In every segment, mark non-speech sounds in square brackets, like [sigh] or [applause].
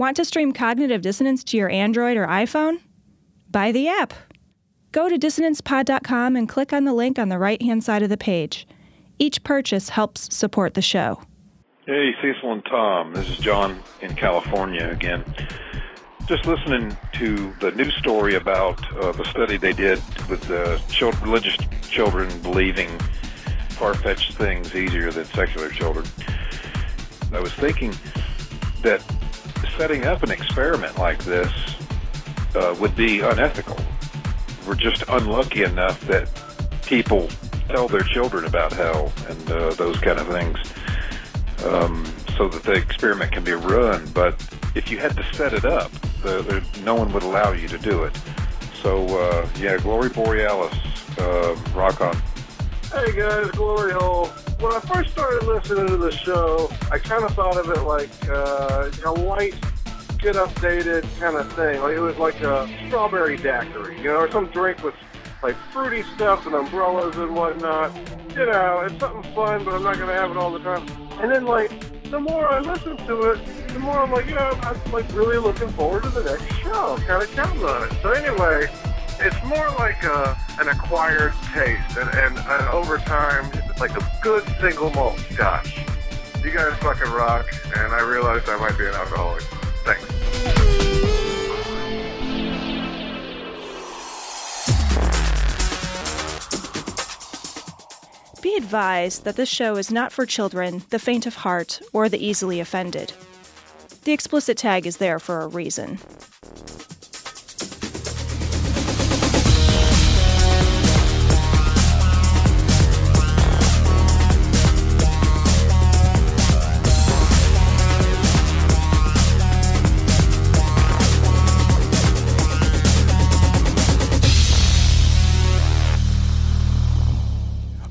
Want to stream Cognitive Dissonance to your Android or iPhone? Buy the app. Go to dissonancepod.com and click on the link on the right hand side of the page. Each purchase helps support the show. Hey, Cecil and Tom. This is John in California again. Just listening to the news story about uh, the study they did with the children, religious children believing far-fetched things easier than secular children. I was thinking that setting up an experiment like this uh, would be unethical. We're just unlucky enough that people tell their children about hell and uh, those kind of things um, so that the experiment can be run. But if you had to set it up, the, the, no one would allow you to do it. So, uh, yeah, Glory Borealis, uh, rock on. Hey guys, Glory Hole. When I first started listening to the show, I kind of thought of it like uh, a light, get updated kind of thing. Like it was like a strawberry daiquiri, you know, or some drink with like fruity stuff and umbrellas and whatnot. You know, it's something fun, but I'm not gonna have it all the time. And then like the more I listen to it, the more I'm like, yeah, I'm like really looking forward to the next show. Kind of counting on it. So anyway, it's more like a, an acquired taste, and, and, and over time, like a good single malt scotch. You guys fucking rock, and I realized I might be an alcoholic. Thanks. Be advised that this show is not for children, the faint of heart, or the easily offended. The explicit tag is there for a reason.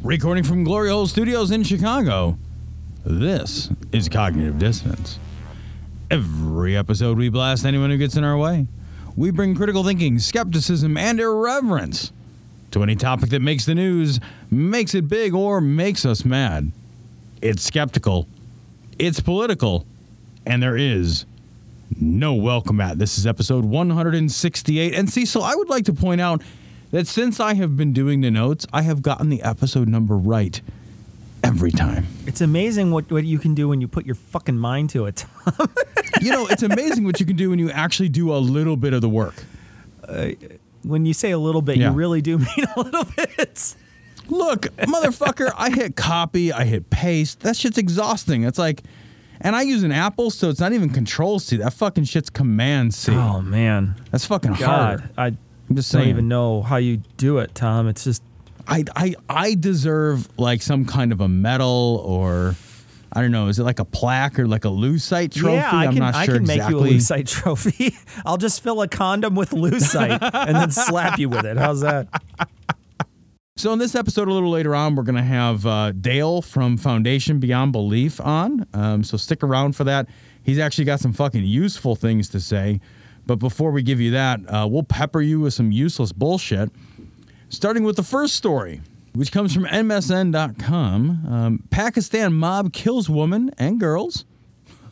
Recording from Glory Hole Studios in Chicago, this is Cognitive Dissonance. Every episode, we blast anyone who gets in our way. We bring critical thinking, skepticism, and irreverence to any topic that makes the news, makes it big, or makes us mad. It's skeptical, it's political, and there is no welcome at. This is episode 168. And Cecil, I would like to point out that since I have been doing the notes, I have gotten the episode number right every time. It's amazing what, what you can do when you put your fucking mind to it. [laughs] you know, it's amazing what you can do when you actually do a little bit of the work. Uh, when you say a little bit, Yeah. you really do [laughs] mean a little bit. Look, motherfucker, I hit copy, I hit paste. That shit's exhausting. It's like, and I use an Apple, so it's not even Control C. That fucking shit's Command C. Oh man, That's fucking God, hard. I I'm just don't saying. even know how you do it, Tom. It's just I, I, I deserve like some kind of a medal or. I don't know. Is it like a plaque or like a lucite trophy? yeah. I I'm can not I can exactly. make you a lucite trophy. [laughs] I'll just fill a condom with lucite and then slap you with it. How's that? So in this episode, a little later on, we're going to have uh, Dale from Foundation Beyond Belief on. Um, so stick around for that. He's actually got some fucking useful things to say. But before we give you that, uh, we'll pepper you with some useless bullshit. Starting with the first story, which comes from MSN.com. Um, Pakistan mob kills woman and girls. [laughs]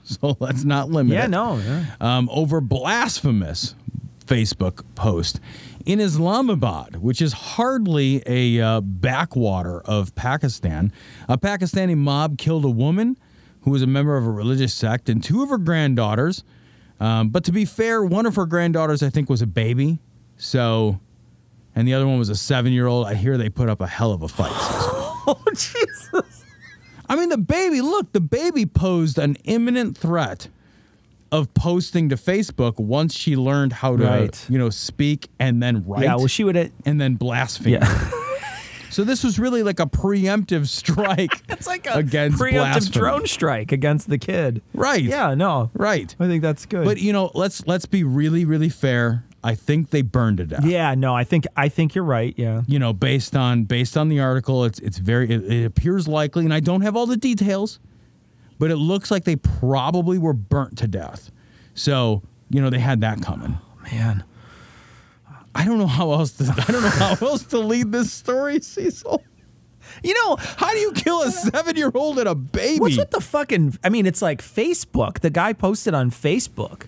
So let's not limit Yeah, it no. Yeah. um, over blasphemous Facebook post in Islamabad, which is hardly a uh, backwater of Pakistan. A Pakistani mob killed a woman who was a member of a religious sect and two of her granddaughters. Um, but to be fair, one of her granddaughters, I think, was a baby. So, and the other one was a seven year old. I hear they put up a hell of a fight. [laughs] Oh Jesus. I mean, the baby, look, the baby posed an imminent threat of posting to Facebook once she learned how to, Right. you know, speak and then write Yeah. Well, she would and then blaspheme. Yeah. [laughs] So this was really like a preemptive [laughs] strike. [laughs] It's like a Against preemptive blasphemy. drone strike against the kid. right. Yeah. No. Right. I think that's good. But you know, let's let's be really really fair. I think they burned it death. yeah. No. I think I think you're right. Yeah. You know, based on based on the article, it's it's very it, it appears likely, and I don't have all the details, but it looks like they probably were burnt to death. So you know they had that coming. Oh, man. I don't know how else to [laughs] I don't know how else to lead this story, Cecil. You know, How do you kill a seven year old and a baby? What's with the fucking? I mean, it's like Facebook. The guy posted on Facebook.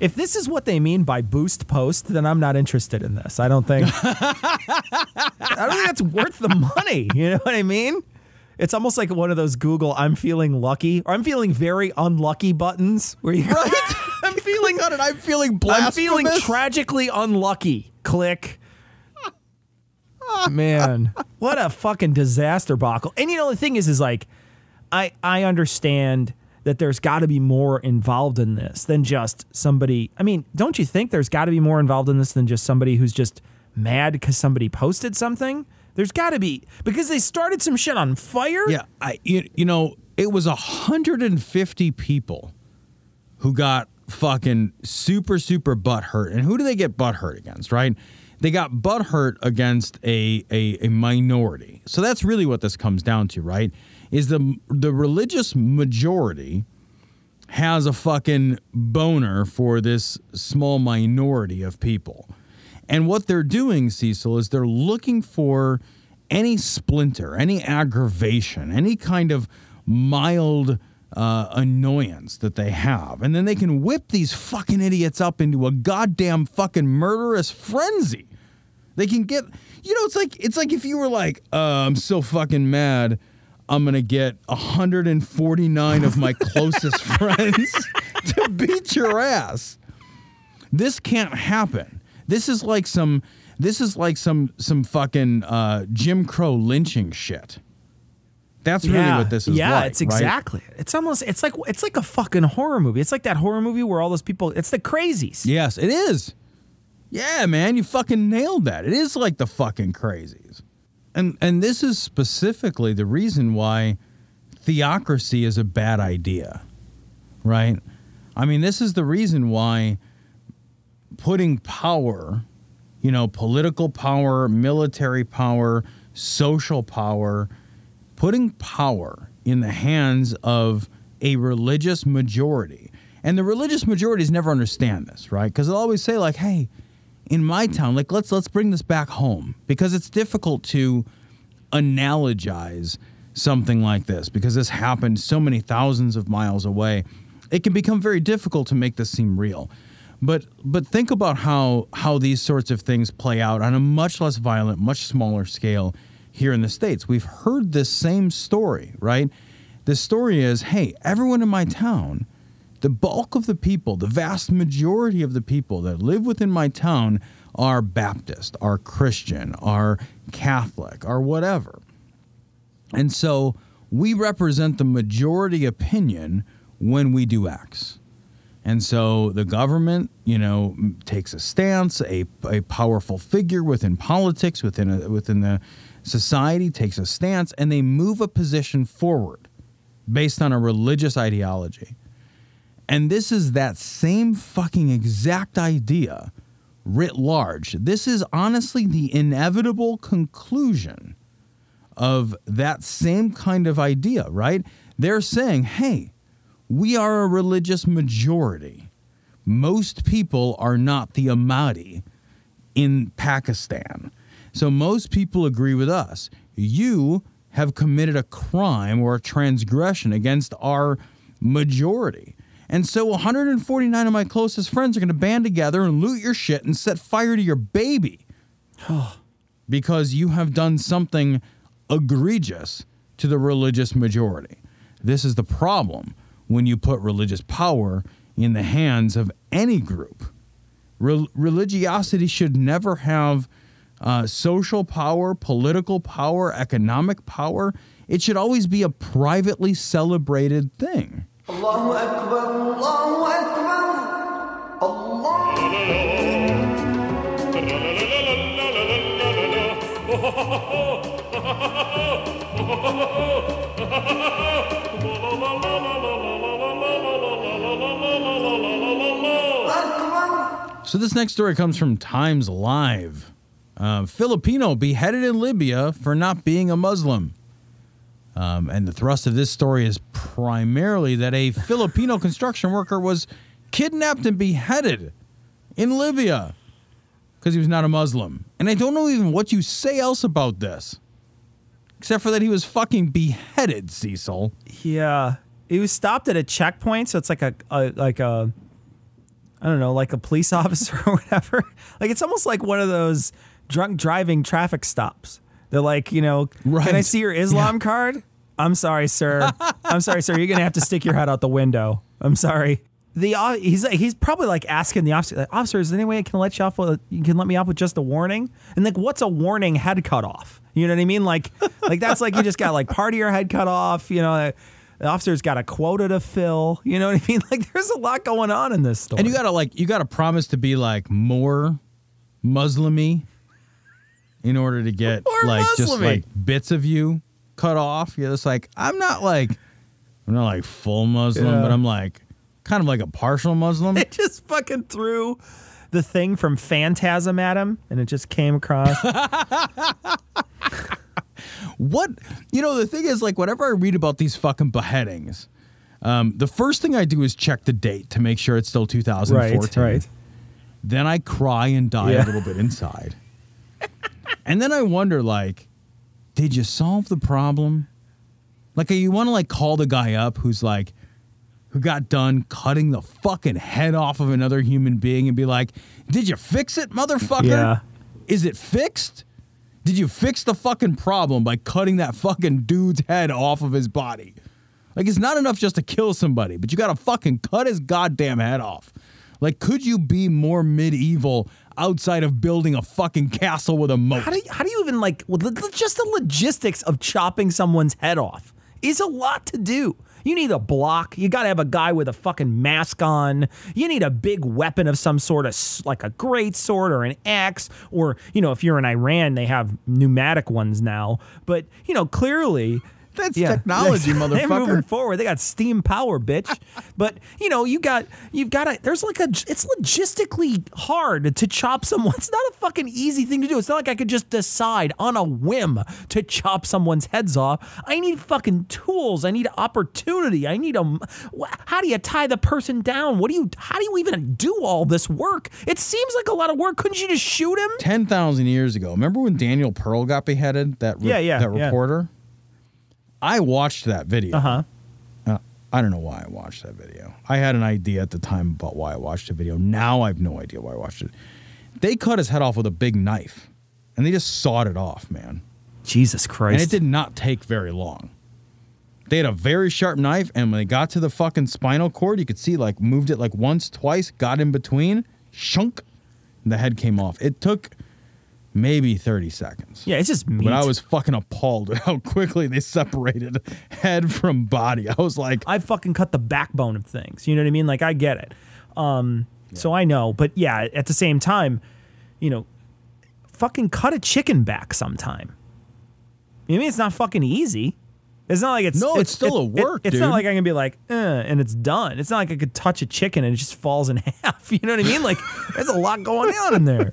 If this is what they mean by boost post, then I'm not interested in this. I don't think. [laughs] I don't think that's worth the money. You know what I mean? It's almost like one of those Google "I'm feeling lucky" or "I'm feeling very unlucky" buttons, where you Right? [laughs] I'm feeling on it. I'm feeling I'm feeling tragically unlucky. Click. Man, what a fucking disaster buckle. And you know the thing is is like I I understand that there's got to be more involved in this than just somebody. I mean, don't you think there's got to be more involved in this than just somebody who's just mad cuz somebody posted something? There's got to be because they started some shit on fire. Yeah, I you, you know, it was 150 people who got fucking super super butt hurt. And who do they get butt hurt against, right? They got butt hurt against a, a a minority. So that's really what this comes down to, right? Is the the religious majority has a fucking boner for this small minority of people. And what they're doing, Cecil, is they're looking for any splinter, any aggravation, any kind of mild uh, annoyance that they have. And then they can whip these fucking idiots up into a goddamn fucking murderous frenzy. They can get, you know, it's like it's like if you were like, uh, I'm so fucking mad, I'm gonna get 149 of my closest [laughs] friends [laughs] to beat your ass. This can't happen. This is like some. This is like some some fucking uh, Jim Crow lynching shit. That's really yeah, what this is yeah, like. it's right? exactly. It's almost it's like it's like a fucking horror movie. It's like that horror movie where all those people. It's the crazies. Yes, it is. Yeah, man, you fucking nailed that. It is like the fucking crazies. And and this is specifically the reason why theocracy is a bad idea. Right? I mean, this is the reason why putting power, you know, political power, military power, social power, putting power in the hands of a religious majority. And the religious majorities never understand this, right? Because they'll always say, like, hey, in my town, like let's let's bring this back home. Because it's difficult to analogize something like this because this happened so many thousands of miles away. It can become very difficult to make this seem real. But but think about how how these sorts of things play out on a much less violent, much smaller scale here in the States. We've heard this same story, right? The story is, hey, everyone in my town, the bulk of the people, the vast majority of the people that live within my town are Baptist, are Christian, are Catholic, are whatever. And so we represent the majority opinion when we do X. And so the government, you know, takes a stance, a, a powerful figure within politics, within, a, within the society takes a stance, and they move a position forward based on a religious ideology. And this is that same fucking exact idea writ large. This is honestly the inevitable conclusion of that same kind of idea, right? They're saying, hey, we are a religious majority. Most people are not the Ahmadi in Pakistan. So most people agree with us. You have committed a crime or a transgression against our majority. And so 149 of my closest friends are going to band together and loot your shit and set fire to your baby [sighs] because you have done something egregious to the religious majority. This is the problem when you put religious power in the hands of any group. Rel- religiosity should never have uh, social power, political power, economic power. It should always be a privately celebrated thing. Allahu Akbar, Allahu Akbar, Allah. So, this next story comes from Times Live. Uh, Filipino beheaded in Libya for not being a Muslim. Um, and the thrust of this story is primarily that a Filipino [laughs] construction worker was kidnapped and beheaded in Libya because he was not a Muslim. And I don't know even what you say else about this, except for that he was fucking beheaded, Cecil. Yeah, he was stopped at a checkpoint, so it's like a, a like a I don't know, like a police [laughs] officer or whatever. Like it's almost like one of those drunk driving traffic stops. They're like, you know, can I see your Islam card? I'm sorry, sir. I'm sorry, sir. You're gonna have to stick your head out the window. I'm sorry. The uh, he's he's probably like asking the officer, like, officer, is there any way I can let you off? With, you can let me off with just a warning? And like, what's a warning head cut off? You know what I mean? Like, like that's like you just got like part of your head cut off. You know, the officer's got a quota to fill. You know what I mean? [laughs] Like, there's a lot going on in this story. And you gotta like you gotta promise to be like more Muslimy in order to get More like just Muslim-y. like bits of you cut off. You're just like, I'm not like I'm not like full Muslim, Yeah. but I'm like kind of like a partial Muslim. [laughs] it just fucking threw the thing from Phantasm at him, and it just came across. [laughs] what you know the thing is like whenever i read about these fucking beheadings um, the first thing i do is check the date to make sure it's still 2014 right, right. then i cry and die Yeah. a little bit inside [laughs] and then i wonder like did you solve the problem like you want to like call the guy up who's like who got done cutting the fucking head off of another human being and be like did you fix it motherfucker Yeah. is it fixed did you fix the fucking problem by cutting that fucking dude's head off of his body? Like, it's not enough just to kill somebody, but you gotta fucking cut his goddamn head off. Like, could you be more medieval outside of building a fucking castle with a moat? How do you, how do you even like just the logistics of chopping someone's head off is a lot to do. You need a block. You got to have a guy with a fucking mask on. You need a big weapon of some sort of like a great sword or an axe or you know if you're in Iran they have pneumatic ones now. But you know clearly That's technology, motherfucker. [laughs] They're moving forward. They got steam power, bitch. but you know, you got you've got a there's like a it's logistically hard to chop someone. It's not a fucking easy thing to do. It's not like I could just decide on a whim to chop someone's heads off. I need fucking tools. I need opportunity. I need a how do you tie the person down? What do you how do you even do all this work? It seems like a lot of work. Couldn't you just shoot him? 10,000 years ago. Remember when Daniel Pearl got beheaded? That re- Yeah, yeah, that yeah. I watched that video. Uh-huh. Uh, I don't know why I watched that video. I had an idea at the time about why I watched the video. Now I have no idea why I watched it. They cut his head off with a big knife and they just sawed it off, man. Jesus Christ. And it did not take very long. They had a very sharp knife, and when they got to the fucking spinal cord, you could see like moved it like once, twice, got in between, shunk, and the head came off. It took maybe 30 seconds. Yeah, it's just meat. But I was fucking appalled at [laughs] how quickly they separated [laughs] head from body. I was like, I fucking cut the backbone of things. You know what I mean? Like I get it. Um, so I know, but yeah, at the same time, you know, fucking cut a chicken back sometime. You know I mean it's not fucking easy. It's not like it's No, it's still a it- work, it's dude. not like I can be like, eh, and it's done. It's not like I could touch a chicken and it just falls in [laughs] half. You know what I mean? Like there's a lot going on in there.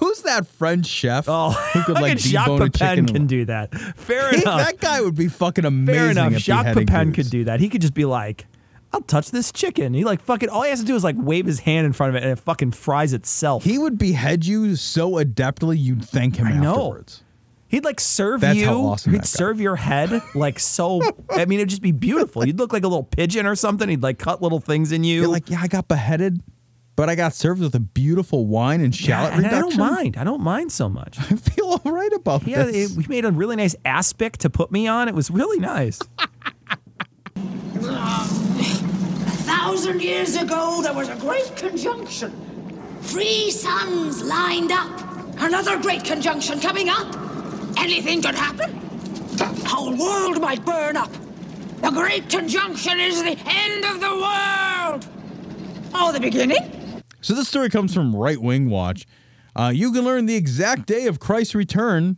Who's that French chef Oh, who could [laughs] like Jacques Pepin chicken? can do that. Fair He- enough. that guy would be fucking amazing. Fair enough. Jacques Pepin could do that. He could just be like, I'll touch this chicken. He like fucking all he has to do is like wave his hand in front of it and it fucking fries itself. He would behead you so adeptly you'd thank him I know. afterwards. He'd like serve That's you. awesome He'd serve your head like so. I mean, it'd just be beautiful. You'd look like a little pigeon or something. He'd like cut little things in you. You're like, yeah, I got beheaded, but I got served with a beautiful wine and yeah, shallot and I don't mind. I don't mind so much. [laughs] I feel all right about Yeah, this. it, we made a really nice aspic to put me on. It was really nice. [laughs] A thousand years ago, there was a great conjunction. Three suns lined up. Another great conjunction coming up. Anything could happen. The whole world might burn up. The great conjunction is the end of the world. Oh, the beginning? So this story comes from Right Wing Watch. Uh, you can learn the exact day of Christ's return,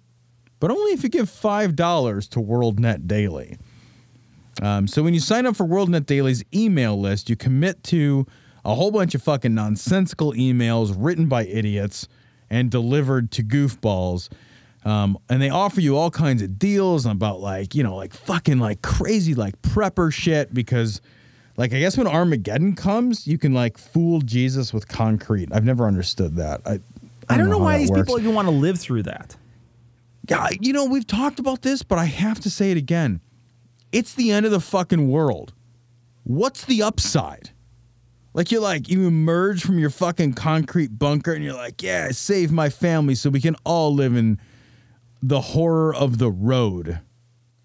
but only if you give five dollars to WorldNetDaily. Um, so when you sign up for WorldNetDaily's email list, you commit to a whole bunch of fucking nonsensical emails written by idiots and delivered to goofballs. Um, and they offer you all kinds of deals about like, you know, like fucking like crazy like prepper shit because like I guess when Armageddon comes, you can like fool Jesus with concrete. I've never understood that. I I don't know, how why these works. people even want to live through that. Yeah, you know, we've talked about this, but I have to say it again. It's the end of the fucking world. What's the upside? Like you're like you emerge from your fucking concrete bunker and you're like, yeah, I saved my family so we can all live in the horror of the road.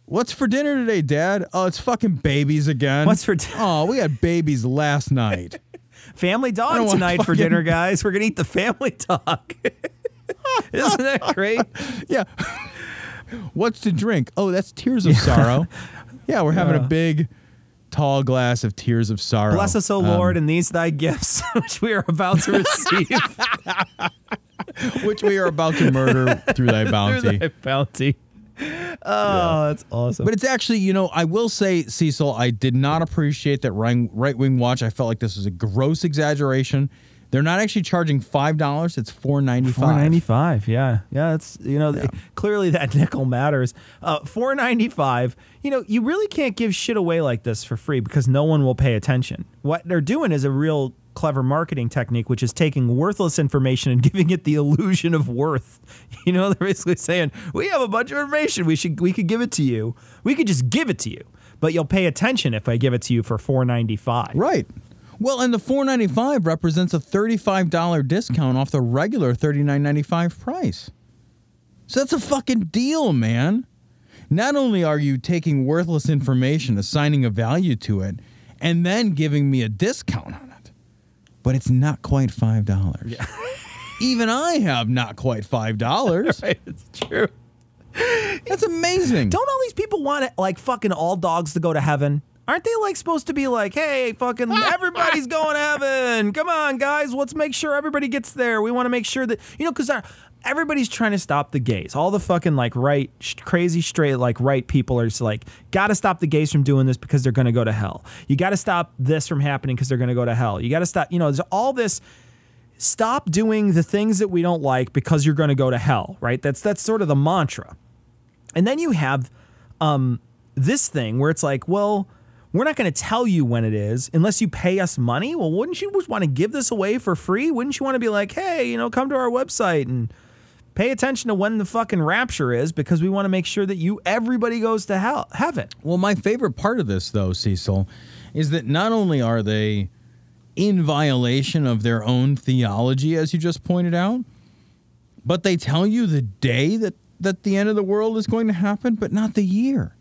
What's for dinner today, Dad? Oh, it's fucking babies again. What's for dinner? Oh, we had babies last night. [laughs] Family dog tonight for dinner, guys. We're gonna eat the family dog. [laughs] Isn't that [laughs] great? yeah. What's to drink? Oh, that's tears of sorrow. Yeah, we're having a big, tall glass of tears of sorrow. Bless us, O Um, Lord, and these thy gifts which we are about to receive which we are about to murder through thy through bounty. thy bounty. [laughs] Oh, that's awesome. But it's actually, you know, I will say, Cecil, I did not appreciate that right wing watch. I felt like this was a gross exaggeration. They're not actually charging five dollars; it's four ninety Four five. ninety five. Yeah, yeah. It's you know [laughs] clearly that nickel matters. Uh, Four ninety five. You know you really can't give shit away like this for free because no one will pay attention. What they're doing is a real clever marketing technique, which is taking worthless information and [laughs] giving it the illusion of worth. [laughs] You know, they're basically saying we have a bunch of information. We should we could give it to you. We could just give it to you, but you'll pay attention if I give it to you for four ninety five. Right. Well, and the four ninety five represents a thirty five dollar discount off the regular thirty nine ninety five price. So that's a fucking deal, man. Not only are you taking worthless information, assigning a value to it, and then giving me a discount but it's not quite five dollars. [laughs] Even I have not quite five dollars. right, It's true. That's amazing. Don't all these people want it, like fucking all dogs to go to heaven? Aren't they like supposed to be like, hey, fucking [laughs] everybody's going to heaven? Come on, guys, let's make sure everybody gets there. We want to make sure that you know, because everybody's trying to stop the gays. All the fucking like right, sh- crazy straight like right people are just like, got to stop the gays from doing this because they're to go to hell. You got to stop this from happening because they're to go to hell. You got to stop. You know, there's all this stop doing the things that we don't like because you're to go to hell, right? That's that's sort of the mantra. And then you have um, this thing where it's like, well, we're not going to tell you when it is unless you pay us money. Well, wouldn't you want to give this away for free? Wouldn't you want to be like, hey, you know, come to our website and pay attention to when the fucking rapture is because we want to make sure that you everybody goes to hell heaven. Well, my favorite part of this, though, Cecil, is that not only are they in violation of their own theology, as you just pointed out, but they tell you the day that, that the end of the world is going to happen, but not the year.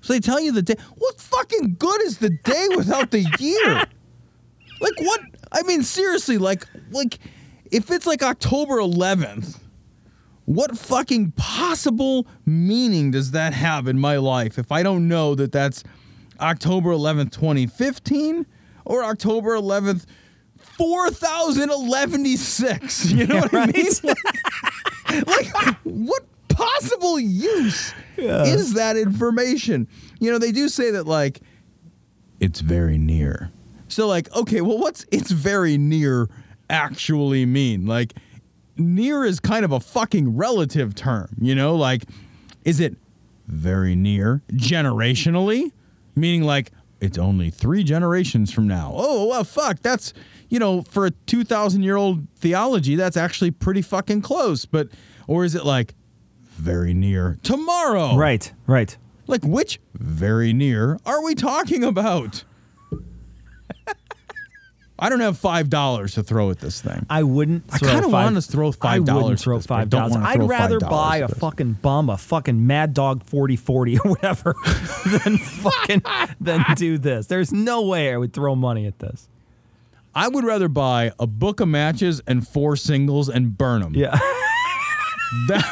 So they tell you the day. What fucking good is the day without the year? [laughs] Like what? I mean, seriously, like like if it's like October 11th, what fucking possible meaning does that have in my life if I don't know that that's October 11th, 2015 or October 11th, 4011-6? [laughs] You know what I mean? [laughs] [laughs] like, what possible use is that information? You know, they do say that, like, it's very near. So, like, okay, well, what's it's very near actually mean? Like, near is kind of a fucking relative term, you know? Like, is it very near generationally? Meaning, like, it's only three generations from now. Oh, well, fuck. That's, you know, for a 2,000 year old theology, that's actually pretty fucking close. But, or is it like very near tomorrow? Right, right. Like, which very near are we talking about? I don't have five dollars to throw at this thing. I wouldn't. I wanna throw $5 wouldn't throw this, but I five don't dollars. I'd rather buy a fucking bum, a fucking Mad Dog forty forty or whatever, [laughs] than fucking than do this. There's no way I would throw money at this. I would rather buy a book of matches and four singles and burn them. Yeah. [laughs] That,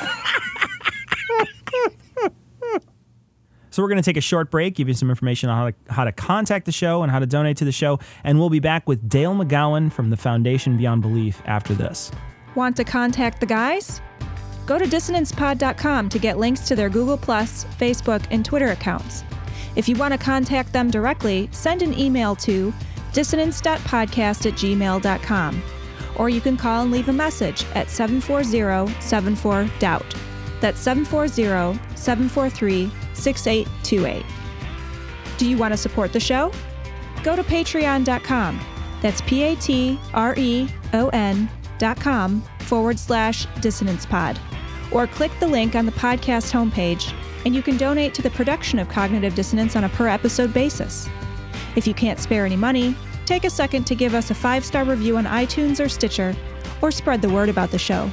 So we're going to take a short break, give you some information on how to, how to contact the show and how to donate to the show, and we'll be back with Dale McGowan from the Foundation Beyond Belief after this. Want to contact the guys? Go to dissonancepod.com to get links to their Google, Plus, Facebook, and Twitter accounts. If you want to contact them directly, send an email to dissonance.podcast at gmail.com. Or you can call and leave a message at 740 74 Doubt. That's 740 743 6828. Do you want to support the show? Go to patreon.com. That's P A T R E O N dot com forward slash dissonance pod. Or click the link on the podcast homepage and you can donate to the production of Cognitive Dissonance on a per episode basis. If you can't spare any money, take a second to give us a five star review on iTunes or Stitcher, or spread the word about the show.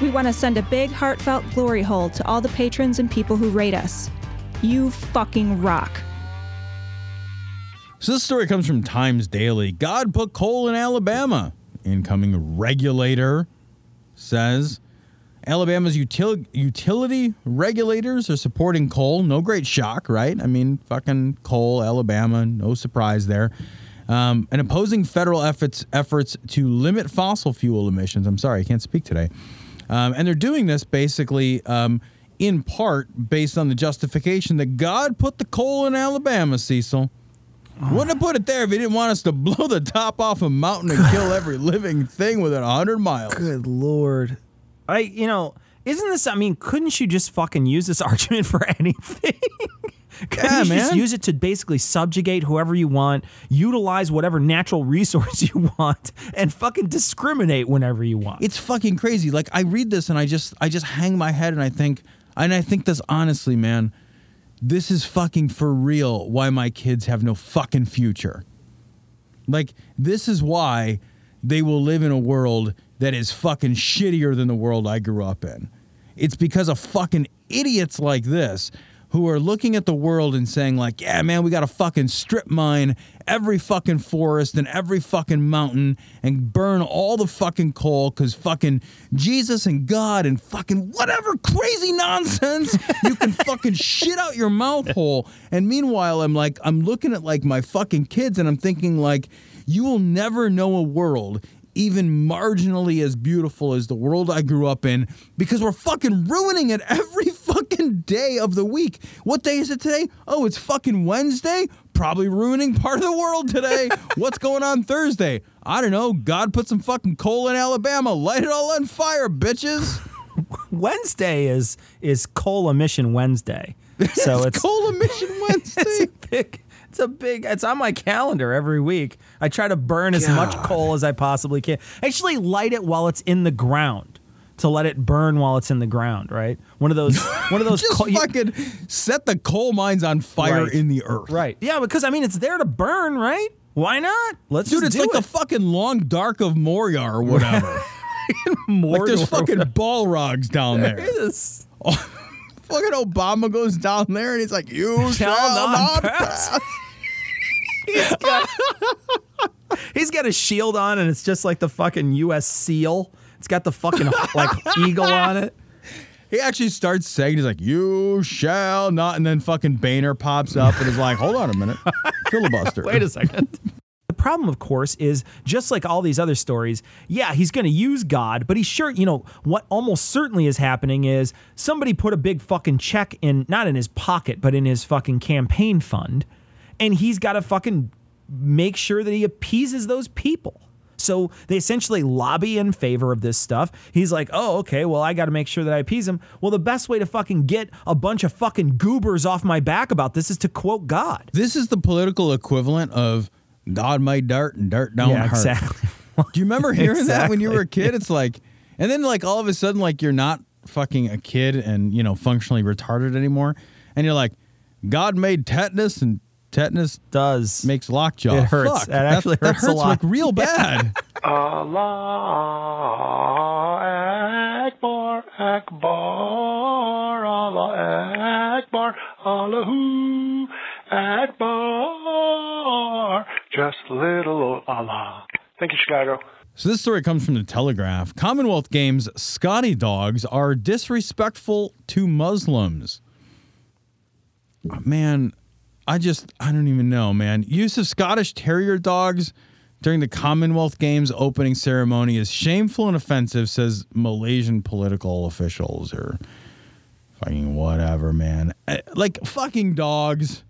We want to send a big, heartfelt glory hole to all the patrons and people who rate us. You fucking rock. So this story comes from Times Daily. God put coal in Alabama. Incoming regulator says Alabama's util- utility regulators are supporting coal. No great shock, right? I mean, fucking coal, Alabama, no surprise there. Um, and opposing federal efforts efforts to limit fossil fuel emissions. I'm sorry, I can't speak today. Um, and they're doing this basically um, in part based on the justification that God put the coal in Alabama, Cecil. Wouldn't have put it there if he didn't want us to [laughs] blow the top off a mountain and kill every [laughs] living thing within 100 miles. Good lord. I you know, isn't this I mean, couldn't you just fucking use this [laughs] argument for anything? [laughs] Yeah, you just use it to basically subjugate whoever you want, utilize whatever natural [laughs] resource you want, and fucking discriminate whenever you want? It's fucking crazy. Like I read this and I just I just hang my head and I think and I think this honestly, man. This is fucking for real why my kids have no fucking future. Like this is why they will live in a world that is fucking shittier than the world I grew up in. It's because of fucking idiots like this who are looking at the world and saying like, "Yeah, man, we got to fucking strip mine every fucking forest and every fucking mountain and burn all the fucking coal cuz fucking Jesus and God and fucking whatever crazy [laughs] nonsense you can fucking shit out your mouth hole." And meanwhile, I'm like I'm looking at like my fucking kids and I'm thinking like you will never know a world even marginally as beautiful as the world I grew up in because we're fucking ruining it every [laughs] fucking day of the week. What day is it today? Oh, it's fucking Wednesday? Probably ruining part of the world today. [laughs] What's going on Thursday? I don't know. God put some fucking coal in Alabama. Light it all on fire, bitches. [laughs] Wednesday is is coal emission Wednesday. So it's coal emission Wednesday. it's a big it's a big it's on my calendar every week. I try to burn as much coal as I possibly can. Actually light it while it's in the ground to let it burn while it's in the ground, right? One of those [laughs] one of those Just coal- you- fucking set the coal mines on fire Right. in the earth. Right. Yeah, because I mean it's there to burn, right? Why not? Let's do it Dude, it's like the fucking long dark of Moria or whatever. [laughs] [laughs] like there's fucking Balrogs down there. Yes. fucking Obama goes down there and he's like, "You shall, not not pass." pass." He's got, [laughs] he's got a shield on and it's just like the fucking US seal. It's got the fucking like eagle on it. He actually starts saying, "He's like, you shall not," and then fucking Boehner pops up and is like, "Hold on a minute, filibuster." Wait a second. The problem, of course, is just like all these other stories, yeah, he's going to use God, but he's sure, you know, what almost certainly is happening is somebody put a big fucking check in, not in his pocket, but in his fucking campaign fund, and he's got to fucking make sure that he appeases those people. So they essentially lobby in favor of this stuff. He's like, oh, okay, well, I got to make sure that I appease him. Well, the best way to fucking get a bunch of fucking goobers off my back about this is to quote God. This is the political equivalent of God made dirt and dirt don't yeah, hurt. exactly. Do you remember [laughs] hearing that when you were a kid? It's like, and then like all of a sudden, like you're not fucking a kid and you know functionally retarded anymore, and you're like, God made tetanus and tetanus Does makes lockjaw. It hurts. Fuck, That actually that, hurts a hurts lot. like real bad. [laughs] Allah Akbar, Akbar, Allah Akbar, Allahu Akbar. Just little old Allah. Thank you, Chicago. So this story comes from the Telegraph. Commonwealth Games Scotty dogs are disrespectful to Muslims. Oh, Man, I just I don't even know, man. Use of Scottish Terrier dogs during the Commonwealth Games opening ceremony is shameful and offensive, says Malaysian political officials or fucking whatever, man. Eh, Like fucking dogs.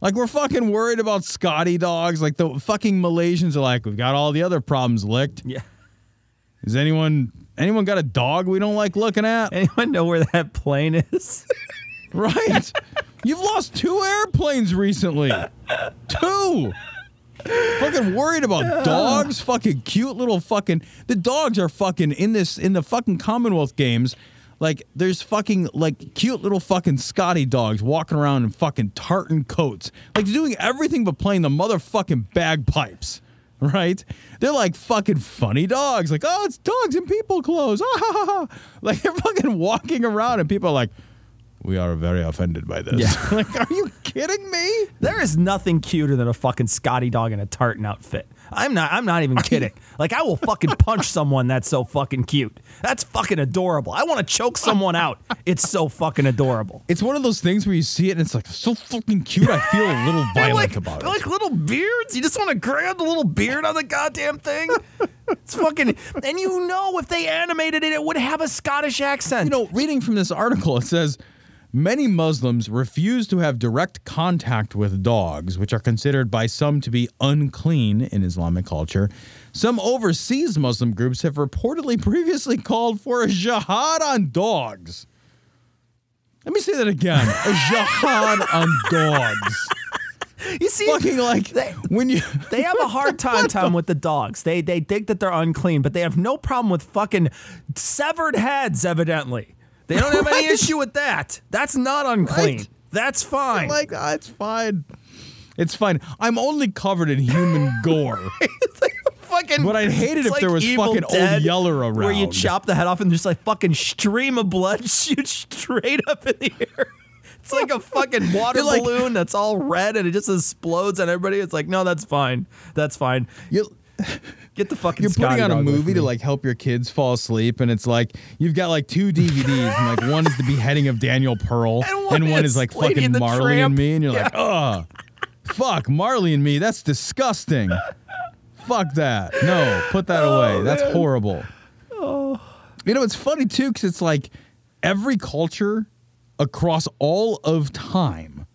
Like we're fucking worried about Scotty dogs. Like the fucking Malaysians are like, we've got all the other problems licked. yeah. Is anyone anyone got a dog we don't like looking at? [laughs] Anyone know where that plane is? [laughs] Right? You've lost two airplanes recently. Two. fucking worried about dogs. Fucking cute little fucking. The dogs are fucking in this in the fucking Commonwealth Games. Like there's fucking like cute little fucking Scotty dogs walking around in fucking tartan coats, like doing everything but playing the motherfucking bagpipes. Right? They're like fucking funny dogs. Like, oh, it's dogs in people clothes. Ah, ha, ha, ha. Like they're fucking walking around and people are like, we are very offended by this. Yeah. [laughs] like, are you kidding me? There is nothing cuter than a fucking Scotty dog in a tartan outfit. I'm not. I'm not even kidding. Like I will fucking [laughs] punch someone that's so fucking cute. That's fucking adorable. I want to choke someone out. It's so fucking adorable. It's one of those things where you see it and it's like so fucking cute. I feel a [laughs] little violent like, about it. like little beards. You just want to grab the little beard on the goddamn thing. It's fucking. And you know, if they animated it, it would have a Scottish accent. You know, reading from this article, it says many Muslims refuse to have direct contact with dogs, which are considered by some to be unclean in Islamic culture. Some overseas Muslim groups have reportedly [laughs] previously called for a jihad on dogs. Let me say that again a jihad on [laughs] dogs. you see, Fucking like They- when you. They have a hard [laughs] time time with the dogs. They they think that they're unclean, but they have no problem with fucking severed heads. Evidently, they don't have any [laughs] issue with that. That's not unclean. Right. That's fine. like, ah, it's fine. It's fine. I'm only covered in human [laughs] gore. [laughs] It's like fucking. But I'd hate it if there was fucking old Dead, Yeller where you chop the head off and just like fucking stream of blood shoots straight up in the air. It's like a fucking water like- balloon that's all red and it just explodes on everybody. It's like, no, that's fine. That's fine. You, Get the fucking. you're putting Scotty on a dog with movie to me. like help your kids fall asleep, and it's like you've got like two DVDs, and like one is the beheading of Daniel Pearl, And one is is like Lady fucking and the Marley Tramp. and me, and you're like, oh, fuck Marley and me, that's disgusting. fuck that. No, put that Oh, away. That's horrible. Oh. You know, it's funny too, because it's like every culture across all of time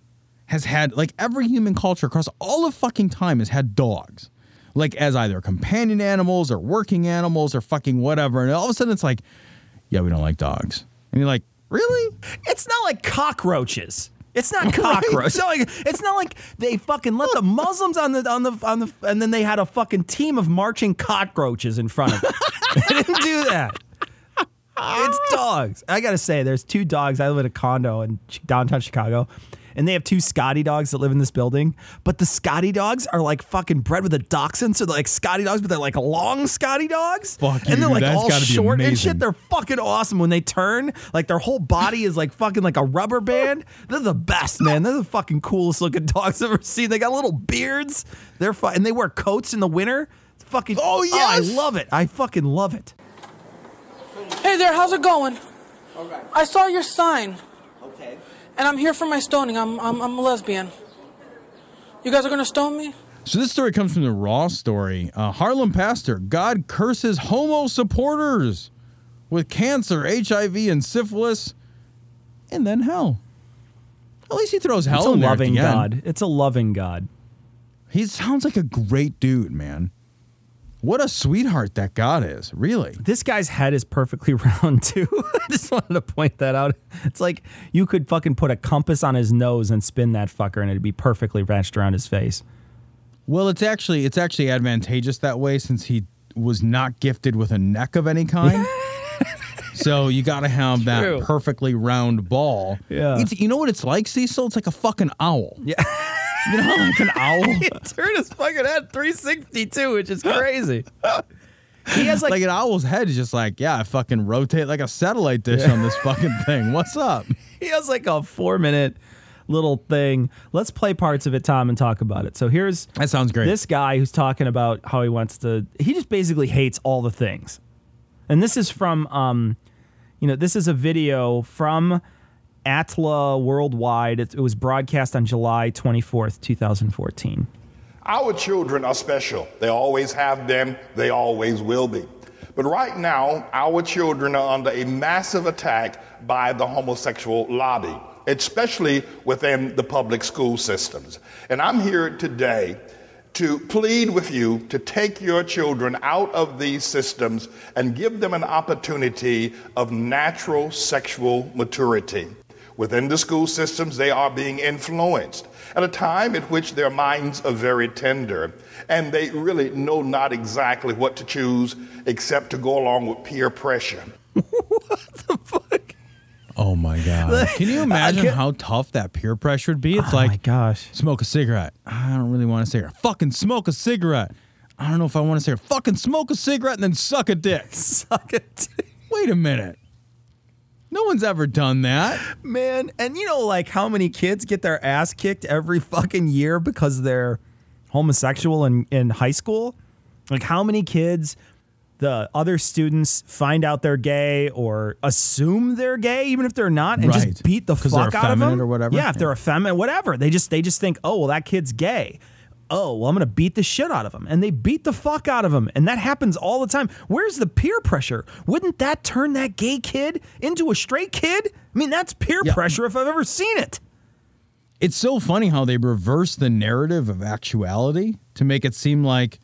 has had, like every human culture across all of fucking time has had dogs. Like as either companion animals or working animals or fucking whatever. And all of a sudden it's like, yeah, we don't like dogs. And you're like, really? It's not like cockroaches. It's not [laughs] cockroach. [laughs] It's, not like, it's not like they fucking let the Muslims on the on the on the and then they had a fucking team of marching cockroaches in front of them. [laughs] they didn't do that. It's dogs. I gotta say, there's two dogs. I live in a condo in downtown Chicago, and they have two Scotty dogs that live in this building. But the Scotty dogs are like fucking bred with a dachshund, so they're like Scotty dogs, but they're like long Scotty dogs. Fuck you, and they're dude. like That's all short and shit. They're fucking awesome when they turn. Like their whole body is like fucking like a rubber band. They're the best, man. They're the fucking coolest looking [laughs] dogs I've ever seen. They got little beards. They're fu- and they wear coats in the winter. It's fucking. Oh, yeah, I love it. I fucking love it. Hey there, how's it going? Alright. I saw your sign, Okay. And I'm here for my stoning. I'm, I'm, I'm a lesbian. You guys are gonna stone me? So this story comes from the Raw story. Uh, Harlem pastor, God curses homo supporters with cancer, HIV, and syphilis, and then hell. At least he throws hell It's a in there at the loving. God. It's a loving God. He sounds like a great dude, man. What a sweetheart that God is, really. This guy's head is perfectly [laughs] round too. I just wanted to point that out. It's like you could fucking put a compass on his nose and spin that fucker, and it'd be perfectly wrapped around his face. Well, it's actually it's actually advantageous that way since he was not gifted with a neck of any kind. [laughs] so you got to have that perfectly round ball. Yeah. It's, you know what it's like, Cecil? It's like a fucking owl. Yeah. [laughs] You know, like an owl. [laughs] Turn his fucking head 362, which is crazy. He has like, like an owl's head is just like, yeah, I fucking rotate like a satellite dish on this [laughs] fucking thing. What's up? he has like a four minute little thing. Let's play parts of it, Tom, and talk about it. So here's That sounds great. this guy who's talking about how he wants to. He just basically hates all the things, and this is from, um, you know, this is a video from ATLAH Worldwide. It, was broadcast on July twenty fourth, two thousand fourteen. Our children are special. They always have been, they always will be. But right now, our children are under a massive attack by the homosexual lobby, especially within the public school systems. And I'm here today to plead with you to take your children out of these systems and give them an opportunity of natural sexual maturity. Within the school systems, they are being influenced at a time at which their minds are very tender and they really know not exactly what to choose except to go along with peer pressure. [laughs] What the fuck? Oh my god! Can you imagine can't- how tough that peer pressure would be? It's oh like my gosh. smoke a cigarette. I don't really want a cigarette. Fucking smoke a cigarette. I don't know if I want a cigarette. Fucking smoke a cigarette and then suck a dick. [laughs] Suck it. Wait a minute. No one's ever done that. Man, and you know, like how many kids get their ass kicked every fucking year because they're homosexual in, in high school? Like how many kids the other students find out they're gay or assume they're gay, even if they're not, and Right. just beat the fuck out of them or whatever? Yeah, if they're effeminate, whatever. They just they just think, oh well, that kid's gay. Oh well, I'm gonna beat the shit out of him, and they beat the fuck out of him, and that happens all the time. Where's the peer pressure? Wouldn't that turn that gay kid into a straight kid? I mean, that's peer Yeah. pressure if I've ever seen it. It's so funny how they reverse the narrative of actuality to make it seem like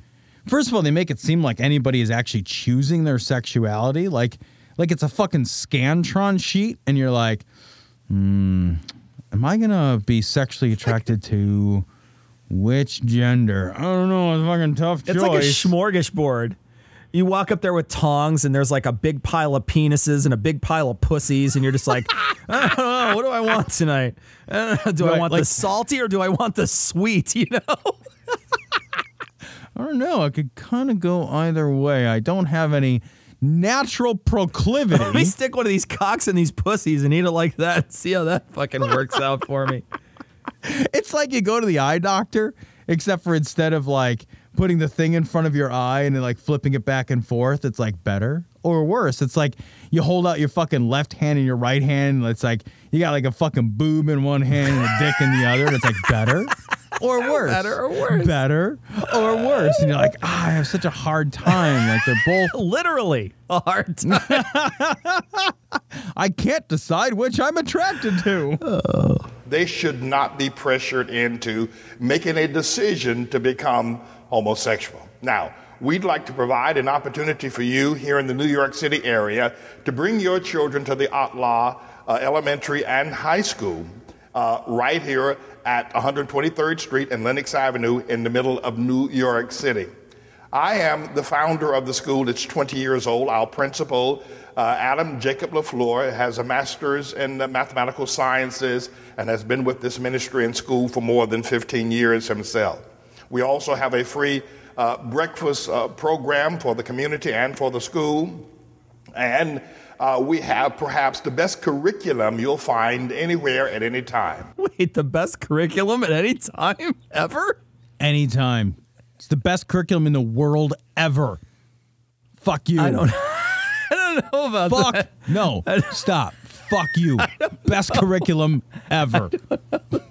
first of all, they make it seem like anybody is actually choosing their sexuality. Like like it's a fucking Scantron sheet, and you're like, hmm, am I gonna be sexually attracted to which gender? I don't know. It's a fucking tough choice. It's like a smorgasbord. You walk up there with tongs, and there's like a big pile of penises and a big pile of pussies, and you're just like, [laughs] I don't know, what do I want tonight? I don't I want the salty or do I want the sweet? [laughs] You know? I don't know. I could kind of go either way. I don't have any natural proclivity. [laughs] Let me stick one of these cocks in these pussies and eat it like that. See how that fucking works out for me. It's like you go to the eye doctor, except for instead of like putting the thing in front of your eye and then like flipping it back and forth, it's like better. Or worse, it's like you hold out your fucking left hand and your right hand, and it's like you got like a fucking boob in one hand and a dick in the other, and it's like better. Or worse. Better or worse? Better or worse. And you're like, ah, I have such a hard time. Like they're both [laughs] Literally a hard [laughs] time. I can't decide which I'm attracted to. They should not be pressured into making a decision to become homosexual. Now, we'd like to provide an opportunity for you here in the New York City area to bring your children to the ATLAH uh, Elementary and High School uh, right here at 123rd Street and Lenox Avenue in the middle of New York City. I am the founder of the school. It's 20 years old. Our principal, uh, Adam Jacob LaFleur, has a master's in mathematical sciences and has been with this ministry and school for more than 15 years himself. We also have a free uh, breakfast uh, program for the community and for the school. And uh, we have perhaps the best curriculum you'll find anywhere at any time. [laughs] Wait, the best curriculum at any time ever? Anytime. It's the best curriculum in the world ever. Fuck you. I don't, [laughs] I don't know about Fuck. that. No. [laughs] Stop. Fuck you. Best curriculum ever.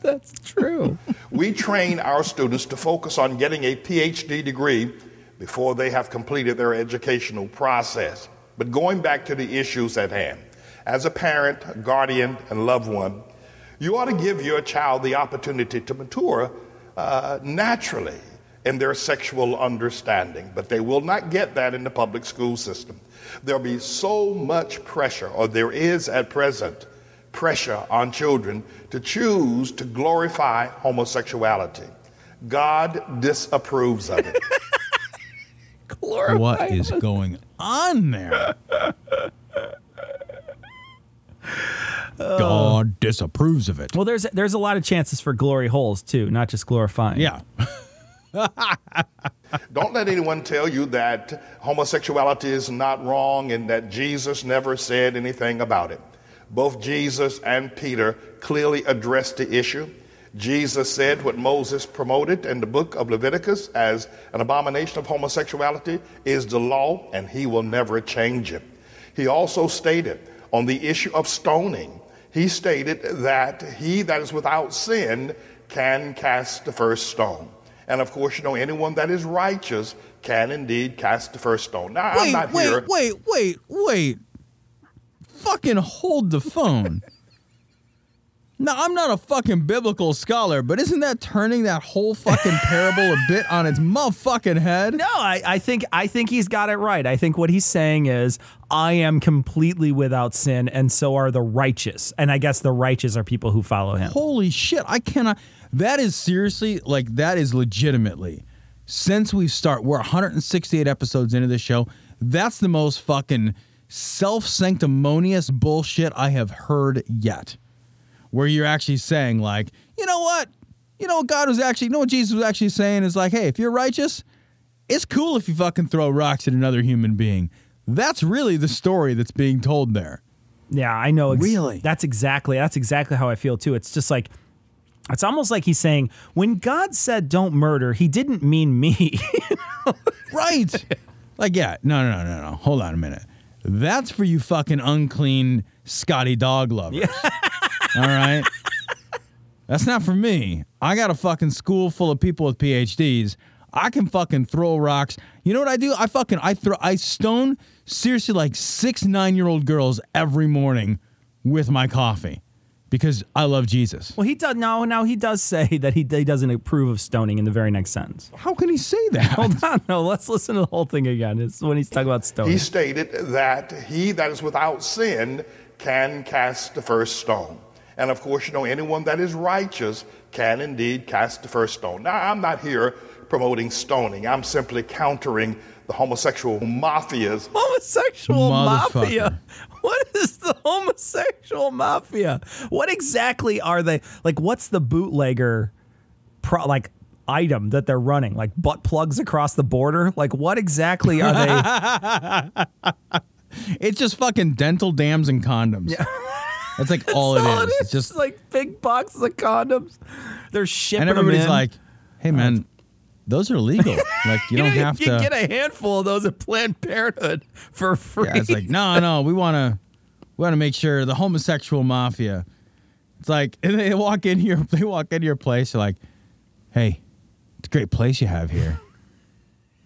That's true. We train our students to focus on getting a PhD degree before they have completed their educational process. But going back to the issues at hand, as a parent, guardian, and loved one, you ought to give your child the opportunity to mature uh, naturally in their sexual understanding, but they will not get that in the public school system. There'll be so much pressure, or there is at present, pressure on children to choose to glorify homosexuality. God disapproves of it. [laughs] What is going on there? God disapproves of it. Well, there's there's a lot of chances for glory holes too, not just glorifying. Yeah. [laughs] Don't let anyone tell you that homosexuality is not wrong and that Jesus never said anything about it. Both Jesus and Peter clearly addressed the issue. Jesus said what Moses promoted in the book of Leviticus as an abomination of homosexuality is the law, and he will never change it. He also stated on the issue of stoning, he stated that he that is without sin can cast the first stone. And of course, you know, anyone that is righteous can indeed cast the first stone. Now, I'm Wait, not wait, here. wait, wait, wait. Fucking hold the phone. Now, I'm not a fucking biblical scholar, but isn't that turning that whole fucking parable a bit on its motherfucking head? No, I, I think I think he's got it right. I think what he's saying is I am completely without sin, and so are the righteous. And I guess the righteous are people who follow him. Holy shit, I cannot. That is seriously, like, that is legitimately. Since we start, we're 168 episodes into the show. That's the most fucking self sanctimonious bullshit I have heard yet. Where you're actually saying, like, you know what? You know what God was actually, you know what Jesus was actually saying is like, hey, if you're righteous, it's cool if you fucking throw rocks at another human being. That's really the story that's being told there. Yeah, I know. Ex- Really? That's exactly that's exactly how I feel too. It's just like it's almost like he's saying when God said don't murder, he didn't mean me. [laughs] Right. like, yeah, no, no, no, no, no. Hold on a minute. That's for you fucking unclean Scotty dog lovers. [laughs] All right. That's not for me. I got a fucking school full of people with PhDs. I can fucking throw rocks. You know what I do? I fucking I throw I stone seriously like six nine year old girls every morning with my coffee because I love Jesus. well, he does now. Now he does say that he, he doesn't approve of stoning in the very next sentence. How can he say that? Hold on, no. Let's listen to the whole thing again. It's when he's talking about stoning. He stated that he that is without sin can cast the first stone. And of course, you know, anyone that is righteous can indeed cast the first stone. Now, I'm not here promoting stoning, I'm simply countering the homosexual mafias homosexual Motherfucker. mafia. [laughs] What is the homosexual mafia? What exactly are they? Like, what's the bootlegger, pro, like item that they're running? Like butt plugs across the border? Like, what exactly are they? [laughs] It's just fucking dental dams and condoms. Yeah. [laughs] That's like [laughs] all it all is. it It's just like big boxes of condoms. They're shipping and everybody's like, "Hey man, those are legal. Like you, [laughs] don't know, have you to." get a handful of those at Planned Parenthood for free. yeah, it's like, no, no, we want to, we want to make sure the homosexual mafia. It's like and [laughs] they walk in here, they walk into your place. They're like, "Hey, it's a great place you have here.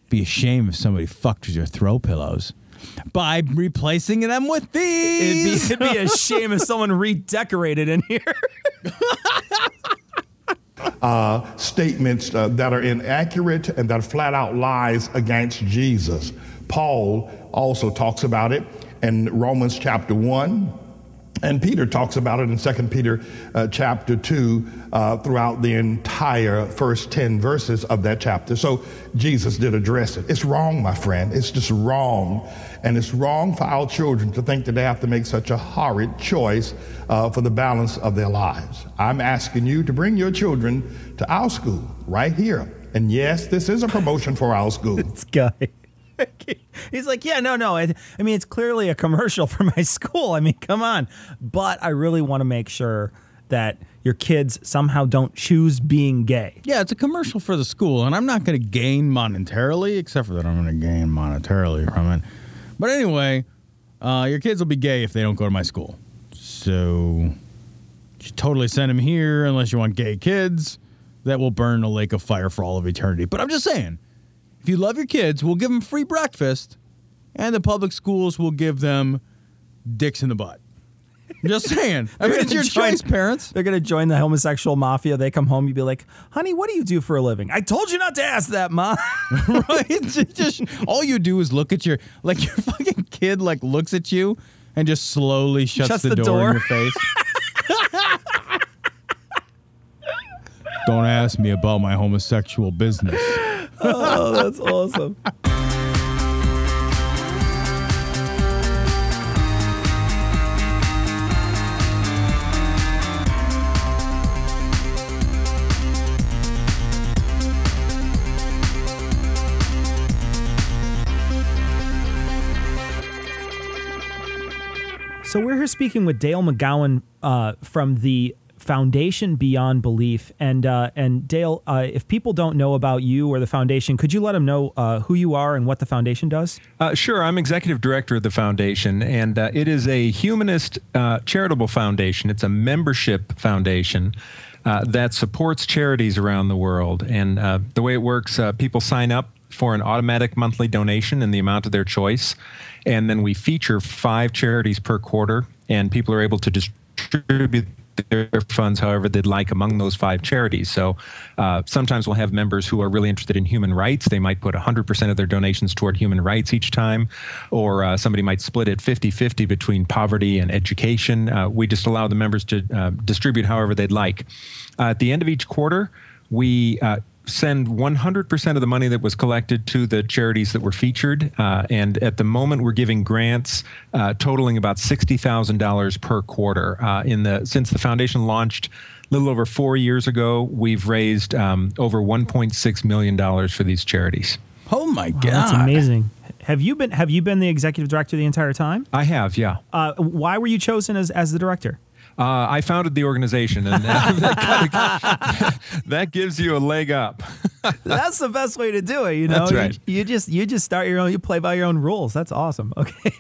Be a shame if somebody fucked with your throw pillows." By replacing them with It'd be, these. it'd be a [laughs] shame if someone redecorated in here. [laughs] statements uh, that are inaccurate and that are flat out lies against Jesus. Paul also talks about it in Romans chapter 1. And Peter talks about it in 2 Peter uh, chapter 2 uh, throughout the entire first 10 verses of that chapter. So Jesus did address it. It's wrong, my friend. It's just wrong. And it's wrong for our children to think that they have to make such a horrid choice uh, for the balance of their lives. I'm asking you to bring your children to our school right here. And yes, this is a promotion for our school. [laughs] this guy. [laughs] He's like, yeah, no, no. I, I mean, it's clearly a commercial for my [laughs] school. I mean, come on. But I really want to make sure that your kids somehow don't choose being gay. Yeah, it's a commercial for the school, and I'm not going to gain monetarily, except for that I'm going to gain monetarily from it. But anyway, uh, your kids will be gay if they don't go to my school. So you totally send them here unless you want gay kids that will burn a lake of fire for all of eternity. But I'm just saying, if you love your kids, we'll give them free breakfast, and the public schools will give them dicks in the butt. Just [laughs] saying. I mean, it's your join- choice, parents. They're gonna join the homosexual mafia. They come home, you'd be like, "Honey, what do you do for a living?" I told you not to ask that, mom. [laughs] right? [laughs] Just all you do is look at your like your fucking kid like looks at you and just slowly shuts, Shuts the, the door, door. in your face. Don't ask me about my homosexual business. Oh, that's awesome. So we're here speaking with Dale McGowan uh, from the Foundation Beyond Belief, and uh, and Dale, uh, if people don't know about you or the foundation, could you let them know uh, who you are and what the foundation does? Uh, sure, I'm executive director of the foundation, and uh, it is a humanist uh, charitable foundation. It's a membership foundation that supports charities around the world. And the way it works, people sign up for an automatic monthly donation in the amount of their choice, and then we feature five charities per quarter, and people are able to distribute their funds however they'd like among those five charities. So uh, sometimes we'll have members who are really interested in human rights. They might put 100% of their donations toward human rights each time, or uh, somebody might split it 50 50 between poverty and education. Uh, we just allow the members to uh, distribute however they'd like. At the end of each quarter, we uh, send 100% of the money that was collected to the charities that were featured. Uh, and at the moment, we're giving grants uh, totaling about $60,000 per quarter. Uh, in the since the foundation launched a little over four years ago, we've raised um, over 1.6 million dollars for these charities. Oh my god, That's amazing. Have you been Have you been the executive director the entire time? I have, yeah. Uh, why were you chosen as as the director? Uh, I founded the organization, and [laughs] [laughs] that, gives you a leg up. [laughs] That's the best way to do it. You know, That's right. you, you just you just start your own. You play by your own rules. That's awesome. Okay,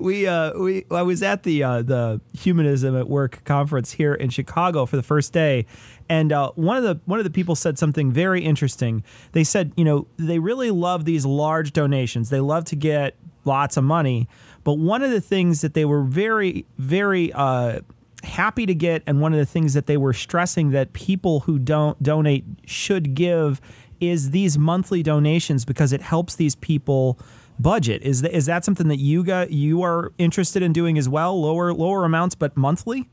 we uh, we I was at the uh, the Humanism at Work conference here in Chicago for the first day, and uh, one of the one of the people said something very interesting. They said, you know, they really love these large donations. They love to get lots of money, but one of the things that they were very very uh, happy to get and one of the things that they were stressing that people who don't donate should give is these monthly donations because it helps these people budget is that is that something that you got you are interested in doing as well lower lower amounts but monthly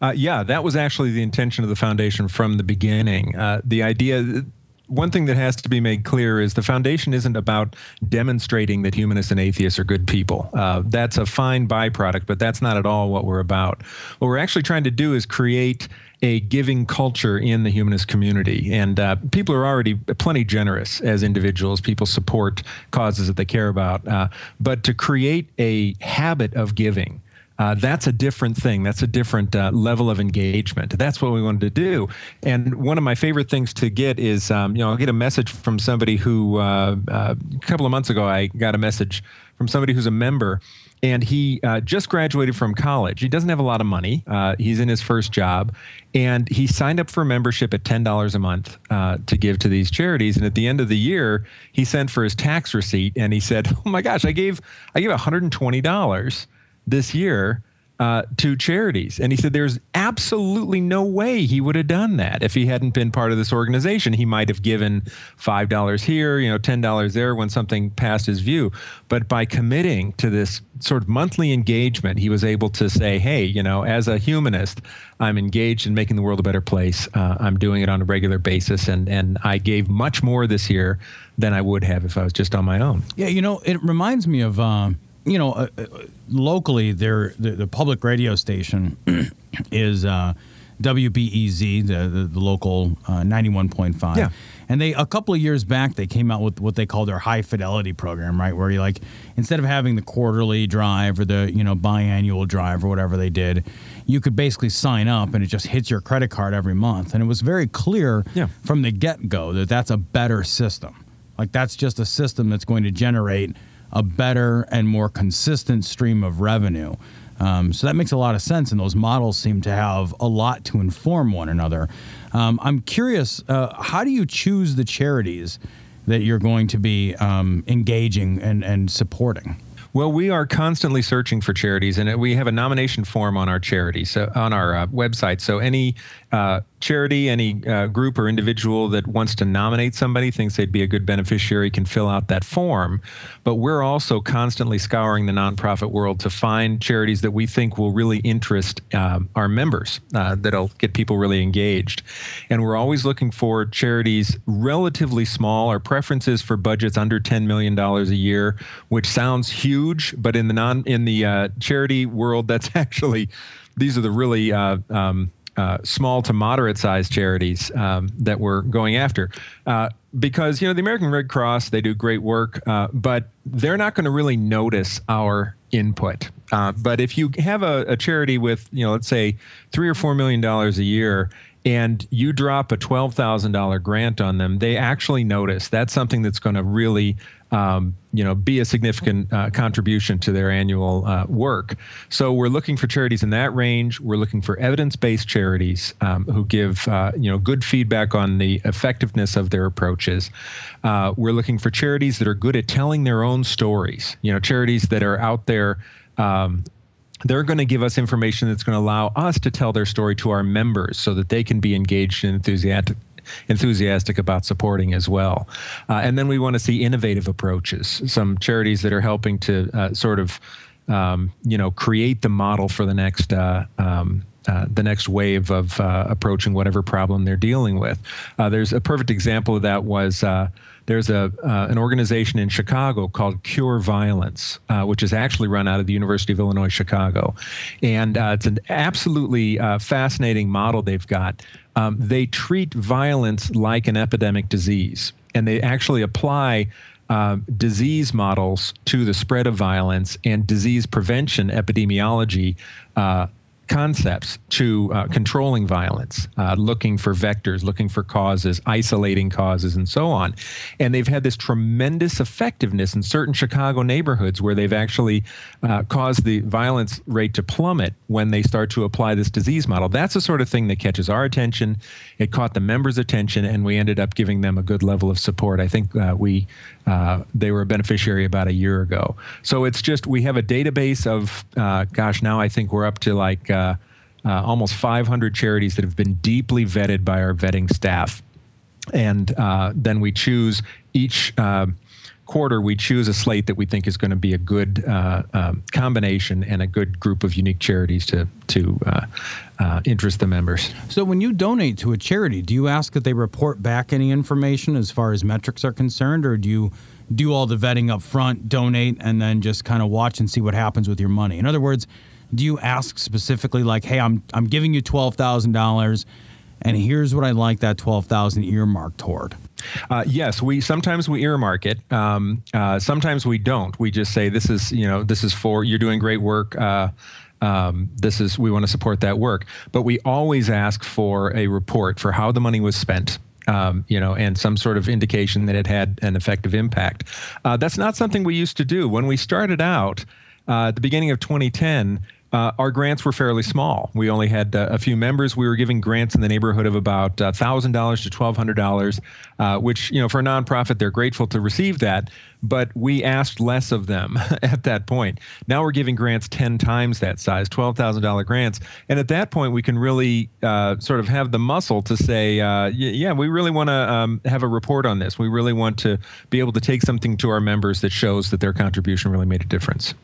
Uh, yeah, that was actually the intention of the foundation from the beginning. Uh, the idea. One thing that has to be made clear is the foundation isn't about demonstrating that humanists and atheists are good people. Uh, that's a fine byproduct, but that's not at all what we're about. What we're actually trying to do is create a giving culture in the humanist community. And uh, people are already plenty generous as individuals. People support causes that they care about. Uh, but to create a habit of giving, uh, that's a different thing. That's a different uh, level of engagement. That's what we wanted to do. And one of my favorite things to get is, um, you know, I'll get a message from somebody who uh, uh, a couple of months ago I got a message from somebody who's a member, and he uh, just graduated from college. He doesn't have a lot of money. Uh, he's in his first job, and he signed up for membership at ten dollars a month uh, to give to these charities. And at the end of the year, he sent for his tax receipt, and he said, "Oh my gosh, I gave I gave one hundred and twenty dollars." This year uh, to charities. And he said there's absolutely no way he would have done that if he hadn't been part of this organization. He might have given $5 here, you know, $10 there when something passed his view. But by committing to this sort of monthly engagement, he was able to say, hey, you know, as a humanist, I'm engaged in making the world a better place. Uh, I'm doing it on a regular basis. And, and I gave much more this year than I would have if I was just on my own. Yeah, you know, it reminds me of, um, you know, uh, uh, locally, there the, the public radio station [clears throat] is uh, WBEZ, the, the, the local uh, 91.5. Yeah. And they, a couple of years back, they came out with what they call their high fidelity program, right? Where you like, instead of having the quarterly drive or the, you know, biannual drive or whatever they did, you could basically sign up and it just hits your credit card every month. And it was very clear Yeah. from the get go that that's a better system. Like that's just a system that's going to generate a better and more consistent stream of revenue. Um, so that makes a lot of sense, and those models seem to have a lot to inform one another. Um, I'm curious, uh, how do you choose the charities that you're going to be um, engaging and, and supporting? Well, we are constantly searching for charities, and we have a nomination form on our charity, so on our uh, website. So any uh, charity, any uh, group or individual that wants to nominate somebody, thinks they'd be a good beneficiary, can fill out that form. But we're also constantly scouring the nonprofit world to find charities that we think will really interest um, our members, uh, that'll get people really engaged. And we're always looking for charities relatively small. Our preference is for budgets under $10 million a year, which sounds huge, but in the non in the uh, charity world, that's [laughs] actually these are the really uh, um, uh, small to moderate sized charities um, that we're going after. Uh, because, you know, the American Red Cross, they do great work, uh, but they're not going to really notice our input. Uh, but if you have a, a charity with, you know, let's say three or four million dollars a year, and you drop a $12,000 grant on them, they actually notice. That's something that's going to really, um, you know, be a significant uh, contribution to their annual uh, work. So we're looking for charities in that range. We're looking for evidence-based charities um, who give, uh, you know, good feedback on the effectiveness of their approaches. Uh, we're looking for charities that are good at telling their own stories. You know, charities that are out there. Um, they're going to give us information that's going to allow us to tell their story to our members so that they can be engaged and enthusiastic enthusiastic about supporting as well. Uh, and then we want to see innovative approaches, some charities that are helping to uh, sort of um, you know, create the model for the next uh, um, uh, the next wave of uh, approaching whatever problem they're dealing with. Uh, there's a perfect example of that was uh, there's a uh, an organization in Chicago called Cure Violence, uh, which is actually run out of the University of Illinois Chicago, and it's an absolutely fascinating model they've got. Um, they treat violence like an epidemic disease, and they actually apply uh, disease models to the spread of violence and disease prevention epidemiology uh, concepts to uh, controlling violence, uh, looking for vectors, looking for causes, isolating causes, and so on. And they've had this tremendous effectiveness in certain Chicago neighborhoods where they've actually uh, caused the violence rate to plummet when they start to apply this disease model. That's the sort of thing that catches our attention. It caught the members' attention, and we ended up giving them a good level of support. I think uh, we uh, they were a beneficiary about a year ago. So it's just we have a database of, uh, gosh, now I think we're up to like uh, uh almost 500 charities that have been deeply vetted by our vetting staff. And uh, then we choose each uh, quarter, we choose a slate that we think is going to be a good uh, um, combination and a good group of unique charities to to uh, uh, interest the members. So, when you donate to a charity, do you ask that they report back any information as far as metrics are concerned, or do you do all the vetting up front, donate, and then just kind of watch and see what happens with your money? In other words, do you ask specifically, like, "Hey, I'm I'm giving you twelve thousand dollars." and here's what I like that twelve thousand earmarked toward. Uh, yes, we sometimes we earmark it. Um, uh, sometimes we don't. We just say this is you know this is for you're doing great work. Uh, um, this is we want to support that work, but we always ask for a report for how the money was spent. Um, you know, and some sort of indication that it had an effective impact. Uh, that's not something we used to do when we started out uh, at the beginning of 2010 uh, our grants were fairly small. We only had uh, a few members. We were giving grants in the neighborhood of about $1,000 uh, to $1,200, uh, which, you know, for a nonprofit, they're grateful to receive that. But we asked less of them [laughs] at that point. Now we're giving grants 10 times that size, $12,000 grants. And at that point, we can really uh, sort of have the muscle to say, uh, yeah, we really want to um, have a report on this. We really want to be able to take something to our members that shows that their contribution really made a difference.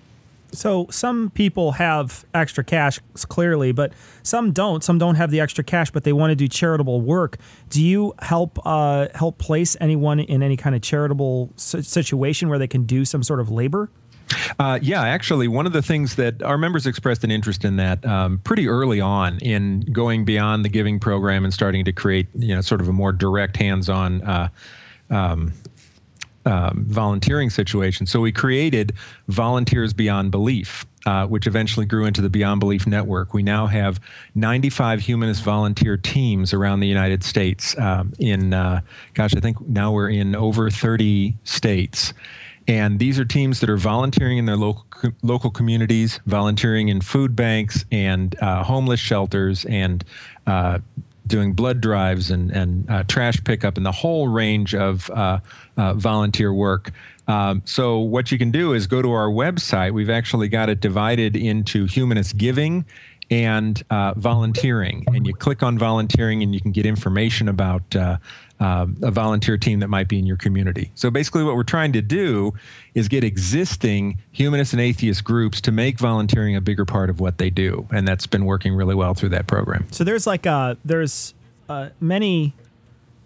So some people have extra cash clearly, but some don't. Some don't have the extra cash, but they want to do charitable work. Do you help uh, help place anyone in any kind of charitable situation where they can do some sort of labor? Uh, yeah, actually, one of the things that our members expressed an interest in that um, pretty early on in going beyond the giving program and starting to create, you know, sort of a more direct, hands-on uh, um, um, volunteering situation. So we created Volunteers Beyond Belief. Uh, which eventually grew into the Beyond Belief Network. We now have 95 humanist volunteer teams around the United States. Um, in, uh, gosh, I think now we're in over 30 states. And these are teams that are volunteering in their local local communities, volunteering in food banks and uh, homeless shelters and uh, doing blood drives and, and uh, trash pickup and the whole range of uh, uh, volunteer work. Um, so, what you can do is go to our website. We've actually got it divided into humanist giving and uh, volunteering. And you click on volunteering and you can get information about uh, a volunteer team that might be in your community. So basically, what we're trying to do is get existing humanist and atheist groups to make volunteering a bigger part of what they do, and that's been working really well through that program. So there's like uh, there's uh, many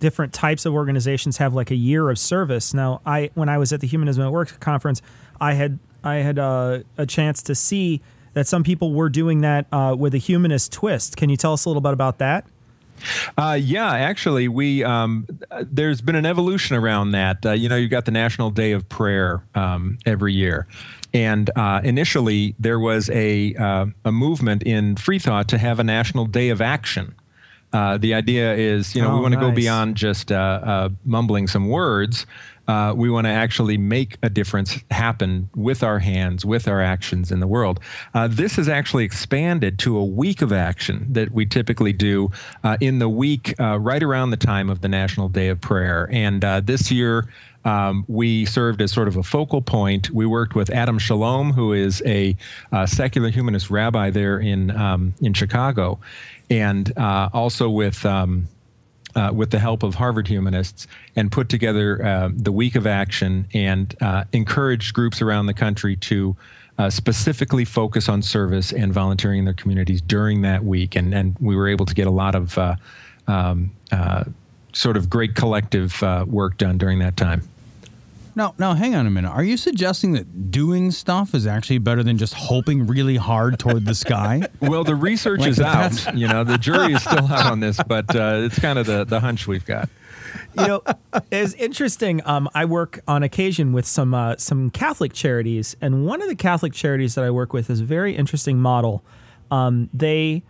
different types of organizations have like a year of service. Now, I when I was at the Humanism at Work conference, I had I had uh, a chance to see that some people were doing that uh, with a humanist twist. Can you tell us a little bit about that? Uh, yeah, actually, we um, there's been an evolution around that. Uh, you know, you've got the National Day of Prayer um, every year, and uh, initially there was a uh, a movement in Free Thought to have a National Day of Action. Uh, the idea is, you know, oh, we want to nice. go beyond just uh, mumbling some words uh, we want to actually make a difference happen with our hands, with our actions in the world. Uh, this has actually expanded to a week of action that we typically do uh, in the week uh, right around the time of the National Day of Prayer. And uh, this year, um, we served as sort of a focal point. We worked with Adam Chalom, who is a uh, secular humanist rabbi there in um, in Chicago, and also with um, uh, with the help of Harvard humanists and put together uh, the week of action and uh, encouraged groups around the country to uh, specifically focus on service and volunteering in their communities during that week. And, and we were able to get a lot of uh, um, uh, sort of great collective work done during that time. Now, now, hang on a minute. Are you suggesting that doing stuff is actually better than just hoping really hard toward the sky? [laughs] Well, the research Like is out. You know, the jury is still out on this, but uh, it's kind of the, the hunch we've got. you know, it's interesting. Um, I work on occasion with some uh, some Catholic charities, and one of the Catholic charities that I work with is a very interesting model. Um, they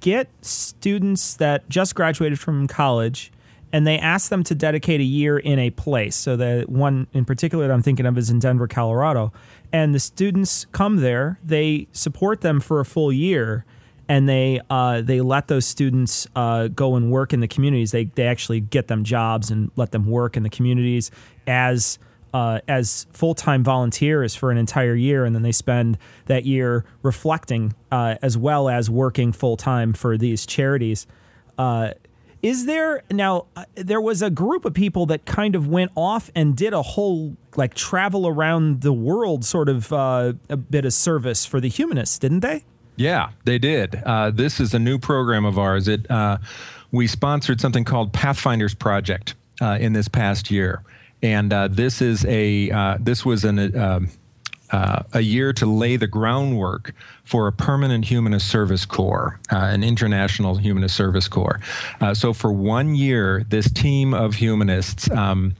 get students that just graduated from college, and they ask them to dedicate a year in a place. So the one in particular that I'm thinking of is in Denver, Colorado, and the students come there. They support them for a full year and they uh, they let those students uh, go and work in the communities. They they actually get them jobs and let them work in the communities as uh, as full time volunteers for an entire year, and then they spend that year reflecting uh, as well as working full time for these charities. Is there now? Uh, there was a group of people that kind of went off and did a whole like travel around the world sort of uh, a bit of service for the humanists, didn't they? Yeah, they did. Uh, this is a new program of ours. It uh, we sponsored something called Pathfinders Project uh, in this past year, and uh, this is a this was an uh, a year to lay the groundwork for a permanent humanist service corps, uh, an international humanist service corps. Uh, so for one year, this team of humanists. Um,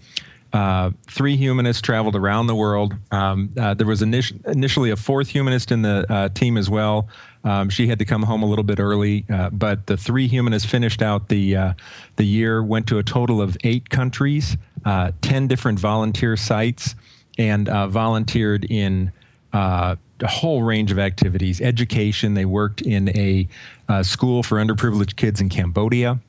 uh, three humanists traveled around the world. Um, uh, there was init- initially a fourth humanist in the uh, team as well. Um, she had to come home a little bit early, uh, but the three humanists finished out the uh, the year. Went to a total of eight countries, uh, ten different volunteer sites, and uh, volunteered in uh, a whole range of activities. Education. They worked in a uh, school for underprivileged kids in Cambodia.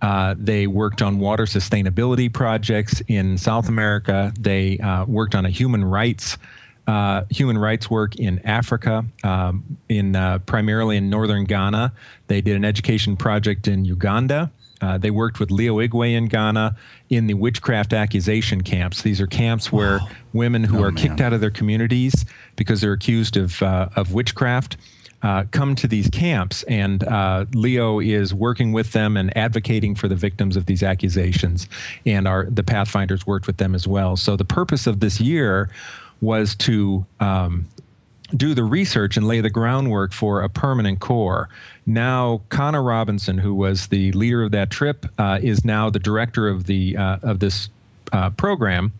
Uh, they worked on water sustainability projects in South America. They uh, worked on a human rights uh, human rights work in Africa, um, in uh, primarily in northern Ghana. They did an education project in Uganda. Uh, they worked with Leo Igwe in Ghana in the witchcraft accusation camps. These are camps where women who are kicked out of their communities because they're accused of uh, of witchcraft uh, come to these camps, and uh, Leo is working with them and advocating for the victims of these accusations. And our the Pathfinders worked with them as well. So the purpose of this year was to um, do the research and lay the groundwork for a permanent core. Now, Connor Robinson, who was the leader of that trip, uh, is now the director of the uh, of this uh, program.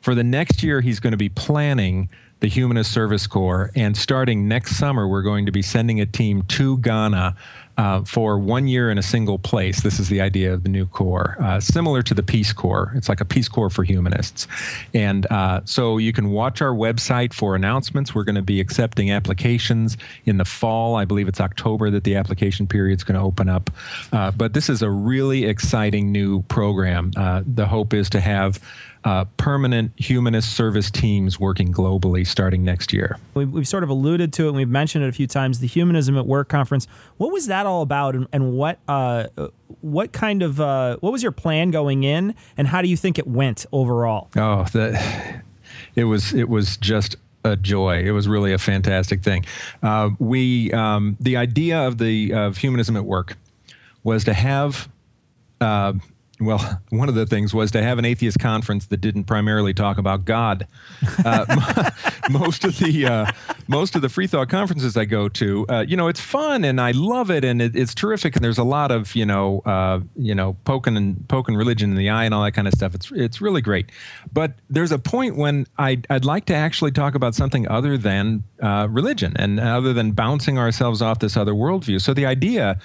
For the next year, he's going to be planning the Humanist Service Corps, and starting next summer, we're going to be sending a team to Ghana. Uh, for one year in a single place. This is the idea of the new Corps, uh, similar to the Peace Corps. It's like a Peace Corps for humanists. And uh, so you can watch our website for announcements. We're going to be accepting applications in the fall. I believe it's October that the application period is going to open up. Uh, but this is a really exciting new program. Uh, the hope is to have uh, permanent humanist service teams working globally starting next year. We've, we've sort of alluded to it and we've mentioned it a few times. The Humanism at Work conference. What was that all about, and, and what uh, what kind of uh, what was your plan going in, and how do you think it went overall? Oh, the, it was it was just a joy. It was really a fantastic thing. Uh, we um, the idea of the of humanism at work was to have. Uh, well, [laughs] one of the things was to have an atheist conference that didn't primarily talk about God. Uh, [laughs] [laughs] most of the uh, most of the free thought conferences I go to, uh, you know, it's fun and I love it and it, it's terrific and there's a lot of you know uh, you know poking and poking religion in the eye and all that kind of stuff. It's it's really great, but there's a point when I'd, I'd like to actually talk about something other than uh, religion and other than bouncing ourselves off this other worldview. So the idea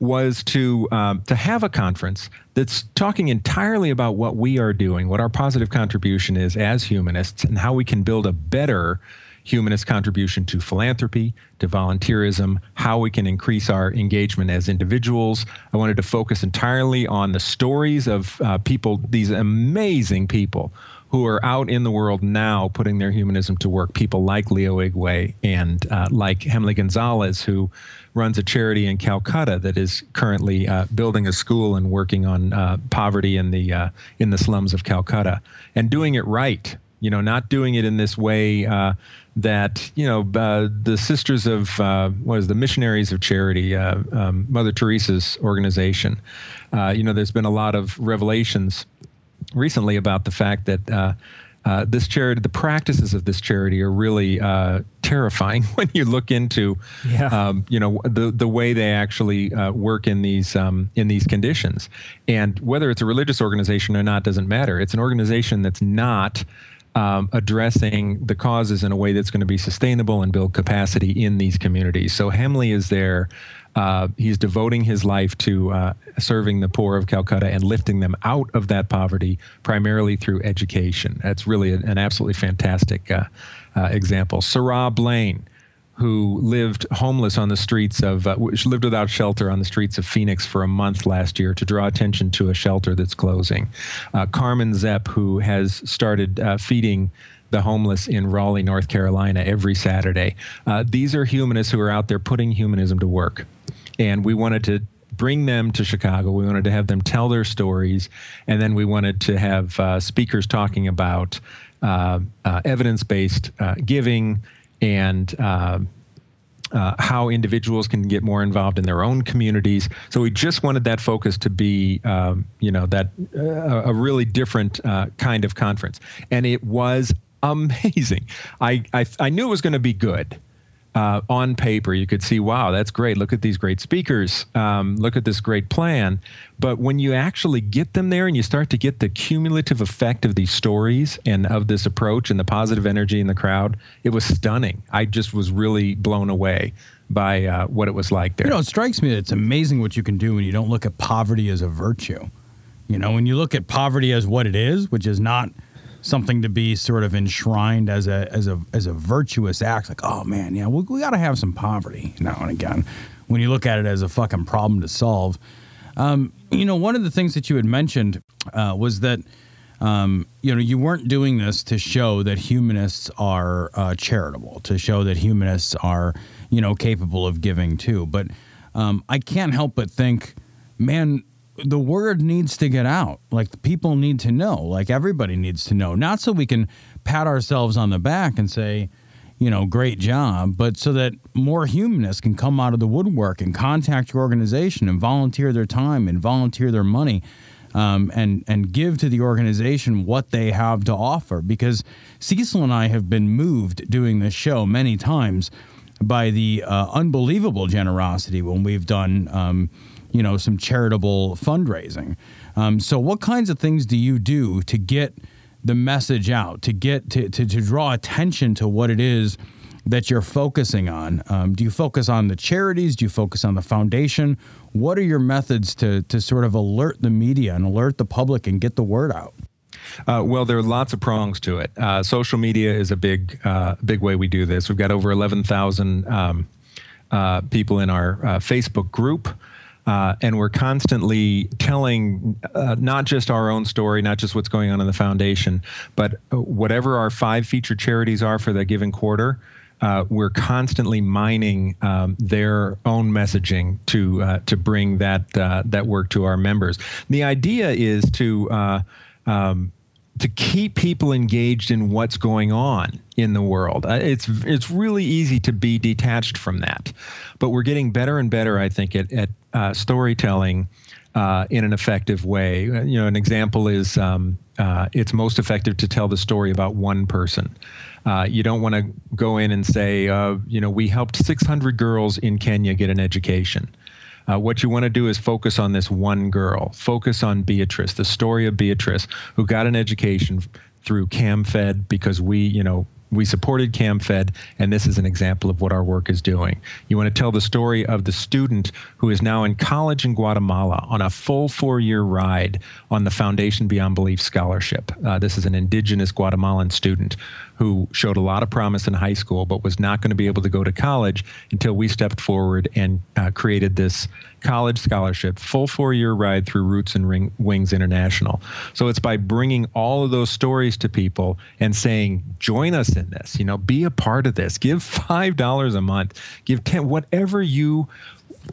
was to um, to have a conference that's talking entirely about what we are doing, what our positive contribution is as humanists, and how we can build a better humanist contribution to philanthropy, to volunteerism, how we can increase our engagement as individuals. I wanted to focus entirely on the stories of uh, people, these amazing people who are out in the world now putting their humanism to work. People like Leo Igwe and uh, like Hemley Gonzalez, who runs a charity in Calcutta that is currently uh, building a school and working on uh, poverty in the uh, in the slums of Calcutta and doing it right. You know, not doing it in this way uh, that you know uh, the Sisters of what is the Missionaries of Charity, um, Mother Teresa's organization. You know, there's been a lot of revelations recently about the fact that uh, this charity, the practices of this charity, are really uh, terrifying [laughs] when you look into, Yeah. um, you know, the the way they actually uh, work in these um, in these conditions, and whether it's a religious organization or not doesn't matter. It's an organization that's not. Um, addressing the causes in a way that's going to be sustainable and build capacity in these communities. So Hemley is there. Uh, he's devoting his life to uh, serving the poor of Calcutta and lifting them out of that poverty primarily through education. That's really an, absolutely fantastic uh, uh, example. Sarah Blaine, who lived homeless on the streets of, uh, lived without shelter on the streets of Phoenix for a month last year to draw attention to a shelter that's closing. Uh, Carmen Zepp, who has started uh, feeding the homeless in Raleigh, North Carolina, every Saturday. Uh, these are humanists who are out there putting humanism to work. And we wanted to bring them to Chicago. We wanted to have them tell their stories. And then we wanted to have uh, speakers talking about uh, uh, evidence based uh, giving and uh, uh, how individuals can get more involved in their own communities. So we just wanted that focus to be, um, you know, that a really different kind of conference, and it was [laughs] amazing. I I, I knew it was going to be good. Uh, on paper, you could see, wow, that's great. Look at these great speakers. Um, look at this great plan. But when you actually get them there and you start to get the cumulative effect of these stories and of this approach and the positive energy in the crowd, it was stunning. I just was really blown away by uh, what it was like there. You know, it strikes me that it's amazing what you can do when you don't look at poverty as a virtue. You know, when you look at poverty as what it is, which is not something to be sort of enshrined as a as a as a virtuous act, like, oh man, yeah, we, we got to have some poverty now and again. When you look at it as a fucking problem to solve, um, you know, one of the things that you had mentioned uh, was that. Um, you know, you weren't doing this to show that humanists are uh, charitable, to show that humanists are, you know, capable of giving too. But um, I can't help but think, man, the word needs to get out. Like people need to know. Like everybody needs to know. Not so we can pat ourselves on the back and say, you know, great job, but so that more humanists can come out of the woodwork and contact your organization and volunteer their time and volunteer their money um, and and give to the organization what they have to offer. Because Cecil and I have been moved doing this show many times by the uh, unbelievable generosity when we've done, um, you know, some charitable fundraising. Um, so, what kinds of things do you do to get the message out, to get to, to, to draw attention to what it is that you're focusing on? Um, do you focus on the charities? Do you focus on the foundation? What are your methods to to sort of alert the media and alert the public and get the word out? Uh, well, there are lots of prongs to it. Uh, social media is a big, uh, big way we do this. We've got over 11,000 um, uh, people in our uh, Facebook group. Uh, and we're constantly telling uh, not just our own story, not just what's going on in the foundation, but uh, whatever our five featured charities are for the given quarter. Uh, we're constantly mining um, their own messaging to uh, to bring that uh, that work to our members. The idea is to um, to keep people engaged in what's going on in the world. Uh, It's it's really easy to be detached from that, but we're getting better and better, I think, at, at uh, storytelling uh, in an effective way. Uh, You know, an example is um, uh, it's most effective to tell the story about one person. Uh, you don't want to go in and say, you know, we helped 600 girls in Kenya get an education. Uh, what you want to do is focus on this one girl. Focus on Beatrice, the story of Beatrice, who got an education through CamFed because we, you know, we supported CamFed, and this is an example of what our work is doing. You want to tell the story of the student who is now in college in Guatemala on a full four year ride on the Foundation Beyond Belief Scholarship. Uh, this is an indigenous Guatemalan student who showed a lot of promise in high school, but was not going to be able to go to college until we stepped forward and uh, created this college scholarship, full four year ride through Roots and Ring, Wings International. So it's by bringing all of those stories to people and saying, join us in this, you know, be a part of this, give $5 a month, give 10, whatever you,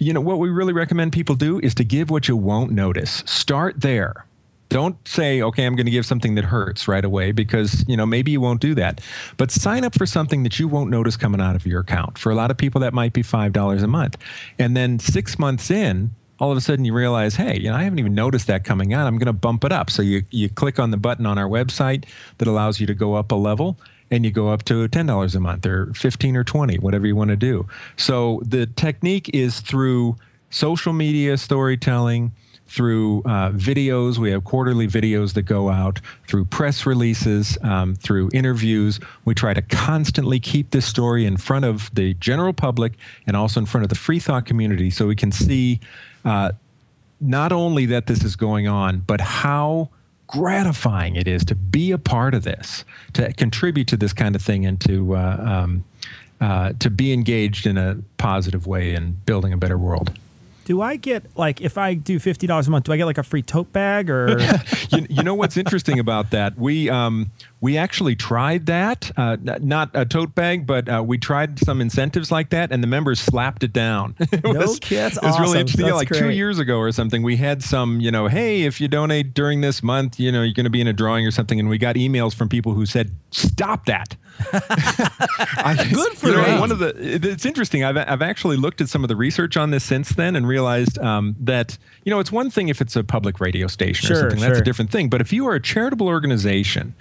you know, what we really recommend people do is to give what you won't notice. Start there Don't say, okay, I'm going to give something that hurts right away because, you know, maybe you won't do that. But sign up for something that you won't notice coming out of your account. For a lot of people, that might be $5 a month. And then six months in, all of a sudden you realize, hey, you know, I haven't even noticed that coming out. I'm going to bump it up. So you, you click on the button on our website that allows you to go up a level and you go up to $10 a month or 15 or 20, whatever you want to do. So the technique is through social media storytelling, through uh, videos. We have quarterly videos that go out through press releases, um, through interviews. We try to constantly keep this story in front of the general public and also in front of the free thought community so we can see uh, not only that this is going on, but how gratifying it is to be a part of this, to contribute to this kind of thing, and to uh, um, uh, to be engaged in a positive way in building a better world. Do I get like if I do fifty dollars a month? Do I get like a free tote bag or? [laughs] you, you know what's interesting about that? We um, we actually tried that, uh, not a tote bag, but uh, we tried some incentives like that, and the members slapped it down. [laughs] it No was, kid- that's it was really awesome. interesting. Yeah, That's like two years ago or something, we had some, you know, hey, if you donate during this month, you know, you're going to be in a drawing or something, and we got emails from people who said, "Stop that." [laughs] I, Good for you know. One of the it- it's interesting. I've I've actually looked at some of the research on this since then and realized um, that you know it's one thing if it's a public radio station or Sure, something that's a different thing. But if you are a charitable organization,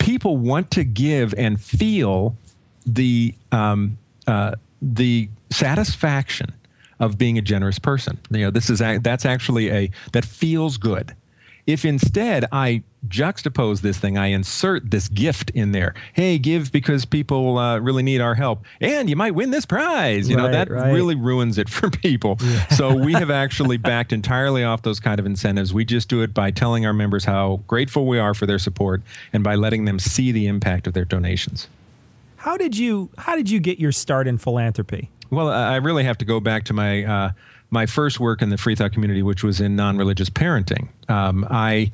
people want to give and feel the um, uh, the satisfaction of being a generous person. You know, this is that's actually a that feels good. If instead I juxtapose this thing, I insert this gift in there. Hey, give because people uh, really need our help, and you might win this prize. You know that right. really ruins it [laughs] for people. So we have actually backed entirely off those kind of incentives. We just do it by telling our members how grateful we are for their support and by letting them see the impact of their donations. How did you How did you get your start in philanthropy? Well, I I really have to go back to my uh, my first work in the free thought community, which was in non-religious parenting. Um, I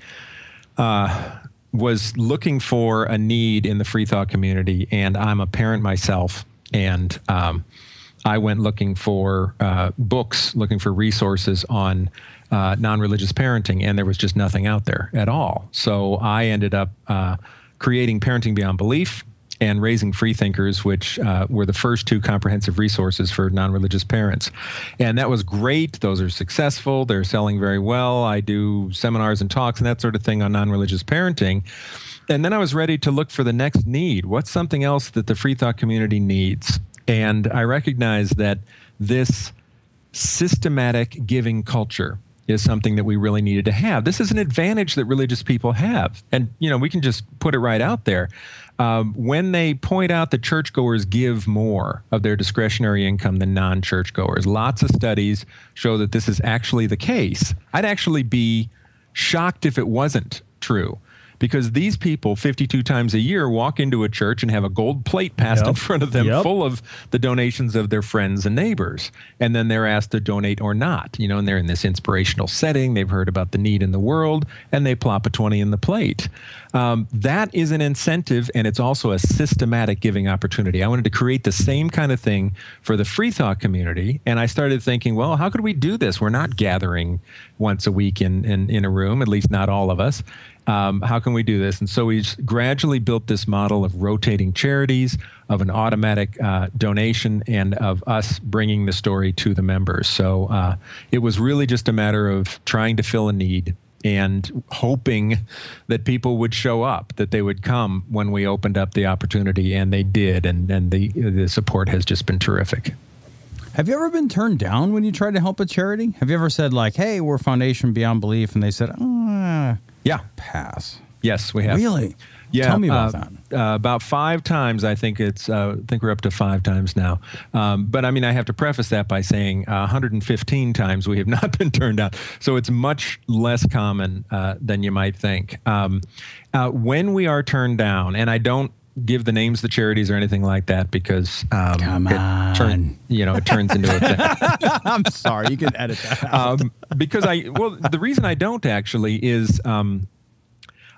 uh, was looking for a need in the free thought community, and I'm a parent myself, and um, I went looking for uh, books, looking for resources on uh, non-religious parenting, and there was just nothing out there at all. So I ended up uh, creating Parenting Beyond Belief and Raising Free Thinkers, which uh, were the first two comprehensive resources for non religious parents. And that was great. Those are successful. They're selling very well. I do seminars and talks and that sort of thing on non religious parenting. And then I was ready to look for the next need. What's something else that the free thought community needs? And I recognized that this systematic giving culture is something that we really needed to have. This is an advantage that religious people have. And, you know, we can just put it right out there. Um, when they point out that churchgoers give more of their discretionary income than non churchgoers, lots of studies show that this is actually the case. I'd actually be shocked if it wasn't true. Because these people, 52 times a year, walk into a church and have a gold plate passed in front of them Yep. full of the donations of their friends and neighbors. And then they're asked to donate or not, you know, and they're in this inspirational setting. They've heard about the need in the world and they plop a 20 in the plate. Um, that is an incentive and it's also a systematic giving opportunity. I wanted to create the same kind of thing for the free thought community. And I started thinking, well, how could we do this? We're not gathering once a week in, in, in a room, at least not all of us. Um, how can we do this? And so we gradually built this model of rotating charities, of an automatic uh, donation, and of us bringing the story to the members. So uh, it was really just a matter of trying to fill a need and hoping that people would show up, that they would come when we opened up the opportunity, and they did. And, and the, the support has just been terrific. Have you ever been turned down when you tried to help a charity? Have you ever said like, "Hey, we're Foundation Beyond Belief," and they said, "Ah, Yeah. pass." Yes, we have. Really? Yeah. Tell me about uh, that. Uh, about five times, I think it's. Uh, I think we're up to five times now. Um, but I mean, I have to preface that by saying uh, 115 times we have [laughs] not been turned down. So it's much less common uh, than you might think. Um, uh, when we are turned down, and I don't give the names of the charities or anything like that because um, Come it turn- on. you know, it turns into a thing. [laughs] I'm sorry. You can edit that. Out. um, because I well, the reason I don't actually is um,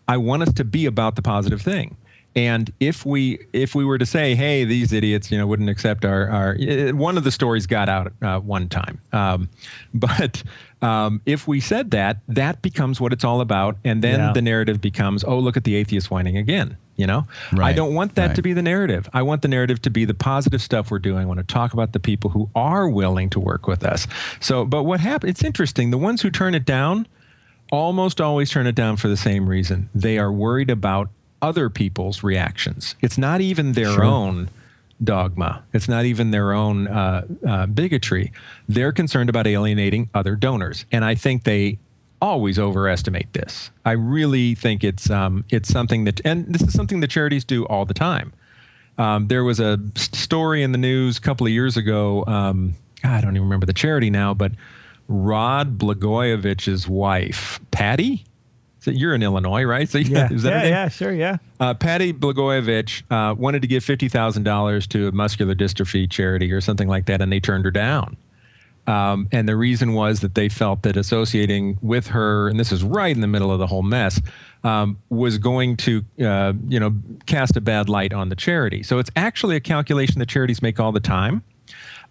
I want us to be about the positive thing. And if we if we were to say, hey, these idiots, you know, wouldn't accept our our one of the stories got out uh, one time, um, [laughs] but um, if we said that, that becomes what it's all about, and then Yeah. the narrative becomes, oh, look at the atheist whining again. You know, I don't want that right. to be the narrative. I want the narrative to be the positive stuff we're doing. I want to talk about the people who are willing to work with us. So, but what happened? It's interesting. The ones who turn it down almost always turn it down for the same reason. They are worried about other people's reactions. It's not even their own dogma. It's not even their own uh, uh, bigotry. They're concerned about alienating other donors, and I think they always overestimate this. I really think it's um, it's something that, and this is something that charities do all the time. Um, there was a story in the news a couple of years ago. Um, I don't even remember the charity now, but Rod Blagojevich's wife, Patty. So you're in Illinois, right? So Yeah, is that yeah, yeah, sure, yeah. Uh, Patty Blagojevich uh, wanted to give fifty thousand dollars to a muscular dystrophy charity or something like that, and they turned her down. Um, and the reason was that they felt that associating with her, and this is right in the middle of the whole mess, um, was going to, uh, you know, cast a bad light on the charity. So it's actually a calculation that charities make all the time.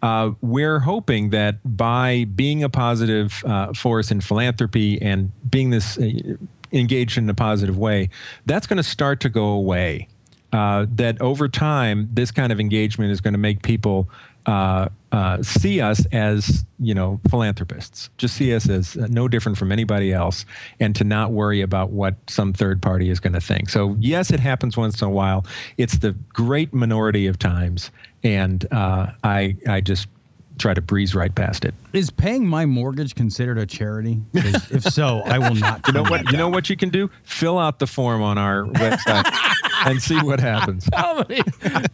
Uh, we're hoping that by being a positive uh, force in philanthropy and being this uh, engaged in a positive way, that's going to start to go away. Uh, that over time, this kind of engagement is going to make people uh, uh, see us as, you know, philanthropists. Just see us as uh, no different from anybody else, and to not worry about what some third party is going to think. So, yes, it happens once in a while. It's the great minority of times, and uh, I, I just try to breeze right past it. Is paying my mortgage considered a charity? if so, I will not. [laughs] You know what? that You know what you can do? Fill out the form on our website [laughs] and see what happens.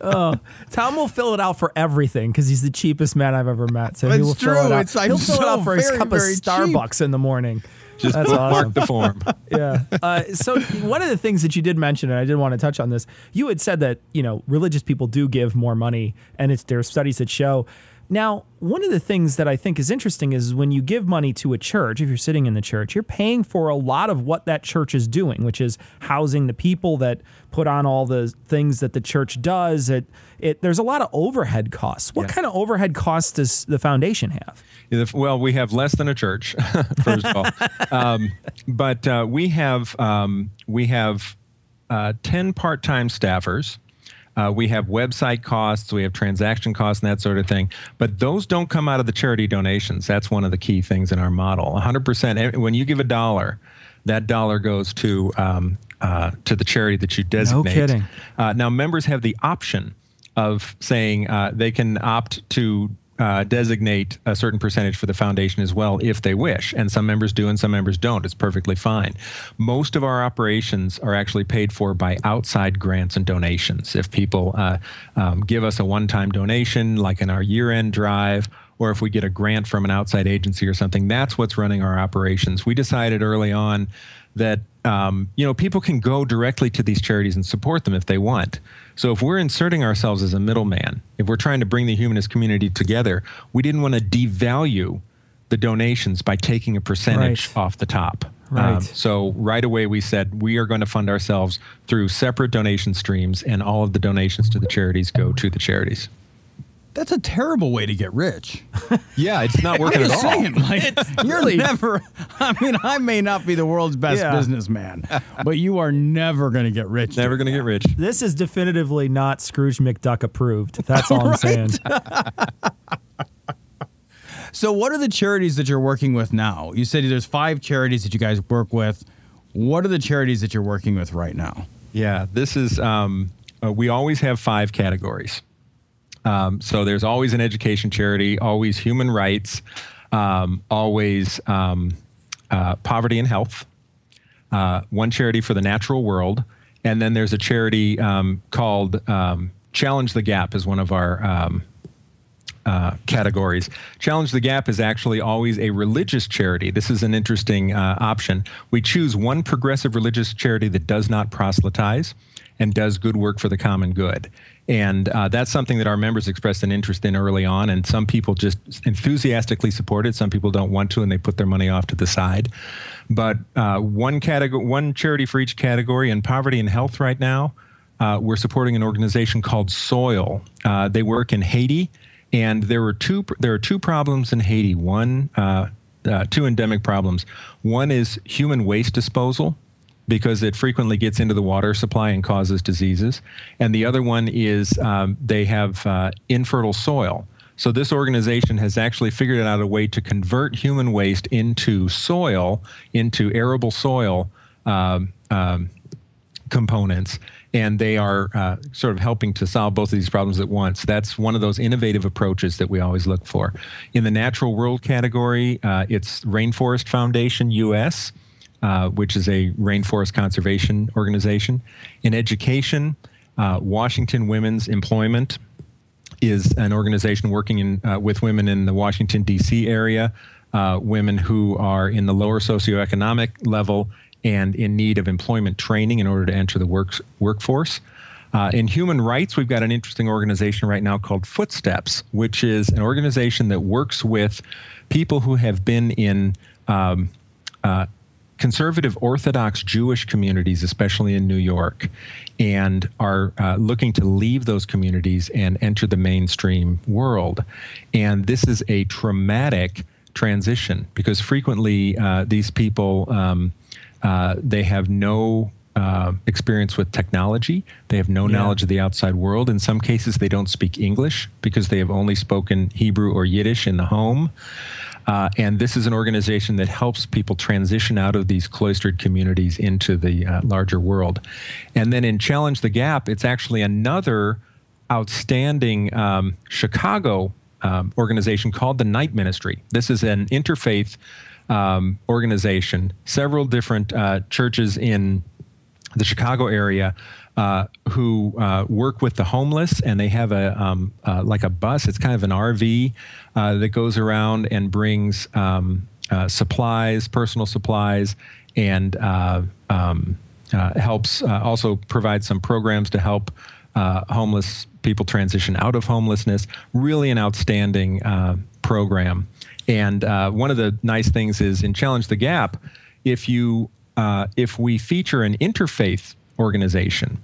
oh, Tom will fill it out for everything because he's the cheapest man I've ever met. So he It's will fill it out. It's, He'll fill it out for his cup of very cheap. Starbucks in the morning. Just That's mark awesome. the form. [laughs] yeah. Uh, so one of the things that you did mention, and I did want to touch on this, you had said that you know religious people do give more money, and it's there are studies that show. Now, one of the things that I think is interesting is when you give money to a church, if you're sitting in the church, you're paying for a lot of what that church is doing, which is housing the people that put on all the things that the church does. It, it there's a lot of overhead costs. What kind of overhead costs does the foundation have? Well, we have less than a church, [laughs] first of all, um, but uh, we have um, we have uh, ten part-time staffers. Uh, we have website costs, we have transaction costs, and that sort of thing. But those don't come out of the charity donations. That's one of the key things in our model. 100%. eh, When you give a dollar, that dollar goes to um, uh, to the charity that you designate. No kidding. Uh, now, members have the option of saying uh, they can opt to uh, designate a certain percentage for the foundation as well if they wish. And some members do and some members don't. It's perfectly fine. Most of our operations are actually paid for by outside grants and donations. If people uh, um, give us a one time donation, like in our year end drive, or if we get a grant from an outside agency or something, that's what's running our operations. We decided early on that um, you know people can go directly to these charities and support them if they want. So if we're inserting ourselves as a middleman, if we're trying to bring the humanist community together, we didn't want to devalue the donations by taking a percentage Right. off the top. Um, Right. so right away we said we are going to fund ourselves through separate donation streams, and all of the donations to the charities go to the charities. That's a terrible way to get rich. Yeah, it's not [laughs] working I'm at just all. saying, like, you're [laughs] really- never. I mean, I may not be the world's best Yeah. businessman, [laughs] but you are never going to get rich. Never going to get rich. This is definitively not Scrooge McDuck approved. That's all I'm saying. So, what are the charities that you're working with now? You said there's five charities that you guys work with. What are the charities that you're working with right now? Yeah, this is. Um, uh, we always have five categories. Um, so there's always an education charity, always human rights, um, always um, uh, poverty and health, uh, one charity for the natural world, and then there's a charity um, called um, Challenge the Gap is one of our um, uh, categories. Challenge the Gap is actually always a religious charity. This is an interesting uh, option. We choose one progressive religious charity that does not proselytize and does good work for the common good. And uh, that's something that our members expressed an interest in early on, and some people just enthusiastically support it. Some people don't want to, and they put their money off to the side. But uh, one category, one charity for each category. In poverty and health, right now, uh, we're supporting an organization called Soil. Uh, they work in Haiti, and there were two. There are two problems in Haiti. One, uh, uh, two endemic problems. One is human waste disposal because it frequently gets into the water supply and causes diseases. And the other one is um, they have uh, infertile soil. So this organization has actually figured out a way to convert human waste into soil, into arable soil um, um, components. And they are uh, sort of helping to solve both of these problems at once. That's one of those innovative approaches that we always look for. In the natural world category, uh, it's Rainforest Foundation US, uh, which is a rainforest conservation organization. In education, uh, Washington Women's Employment is an organization working in, uh, with women in the Washington, D.C. area, uh, women who are in the lower socioeconomic level and in need of employment training in order to enter the work, workforce. Uh, in human rights, we've got an interesting organization right now called Footsteps, which is an organization that works with people who have been in um, uh, conservative Orthodox Jewish communities, especially in New York, and are uh, looking to leave those communities and enter the mainstream world. And this is a traumatic transition because frequently uh, these people um, uh, they have no uh, experience with technology. They have no Yeah. knowledge of the outside world. In some cases, they don't speak English because they have only spoken Hebrew or Yiddish in the home. Uh, and this is an organization that helps people transition out of these cloistered communities into the uh, larger world. And then in Challenge the Gap, it's actually another outstanding um, Chicago um, organization called the Night Ministry. This is an interfaith um, organization, several different uh, churches in the Chicago area uh, who uh, work with the homeless, and they have a um, uh, like a bus. It's kind of an RV uh, that goes around and brings um, uh, supplies, personal supplies, and uh, um, helps also provide some programs to help homeless people transition out of homelessness. Really, an outstanding program. And one of the nice things is in Challenge the Gap, if you if we feature an interfaith organization,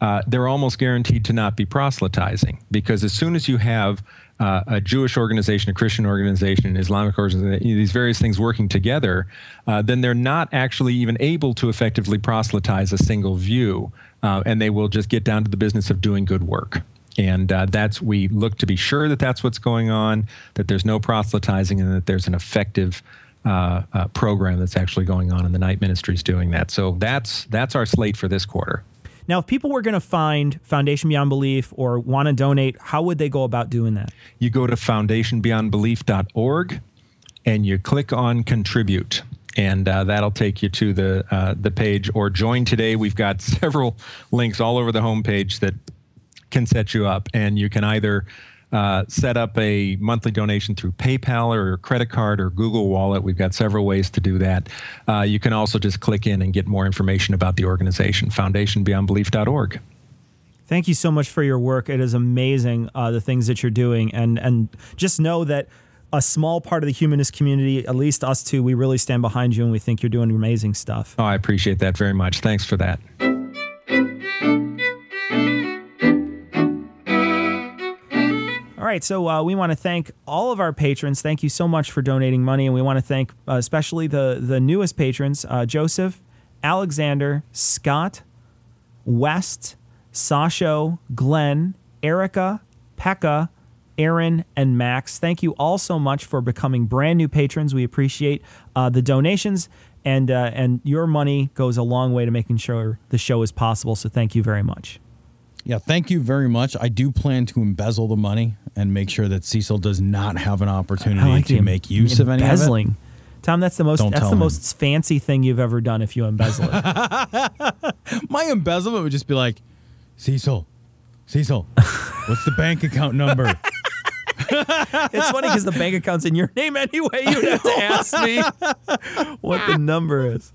uh, they're almost guaranteed to not be proselytizing because as soon as you have uh, a Jewish organization, a Christian organization, an Islamic organization, these various things working together, uh, then they're not actually even able to effectively proselytize a single view, uh, and they will just get down to the business of doing good work. And uh, that's we look to be sure that that's what's going on, that there's no proselytizing, and that there's an effective uh, uh, program that's actually going on, and the night ministry is doing that. So that's that's our slate for this quarter. Now, if people were going to find Foundation Beyond Belief or want to donate, how would they go about doing that? You go to foundationbeyondbelief.org and you click on contribute. And uh, that'll take you to the uh, the page or join today. We've got [laughs] several links all over the homepage that can set you up, and you can either uh, set up a monthly donation through PayPal or your credit card or Google Wallet. We've got several ways to do that. Uh, you can also just click in and get more information about the organization, foundationbeyondbelief.org. Thank you so much for your work. It is amazing uh, the things that you're doing, and and just know that a small part of the humanist community, at least us two, we really stand behind you, and we think you're doing amazing stuff. Oh, I appreciate that very much. Thanks for that. Right, so uh, we want to thank all of our patrons. Thank you so much for donating money, and we want to thank uh, especially the the newest patrons: uh, Joseph, Alexander, Scott, West, Sasho, Glenn, Erica, Pekka, Aaron, and Max. Thank you all so much for becoming brand new patrons. We appreciate uh, the donations, and uh, and your money goes a long way to making sure the show is possible. So thank you very much. Yeah, thank you very much. I do plan to embezzle the money and make sure that Cecil does not have an opportunity to make use of any of it. embezzling. Tom, that's the most Don't that's the him. most fancy thing you've ever done if you embezzle it. [laughs] My embezzlement would just be like, Cecil, Cecil, what's the bank account number? [laughs] it's funny because the bank account's in your name anyway. You'd have to ask me [laughs] what the number is.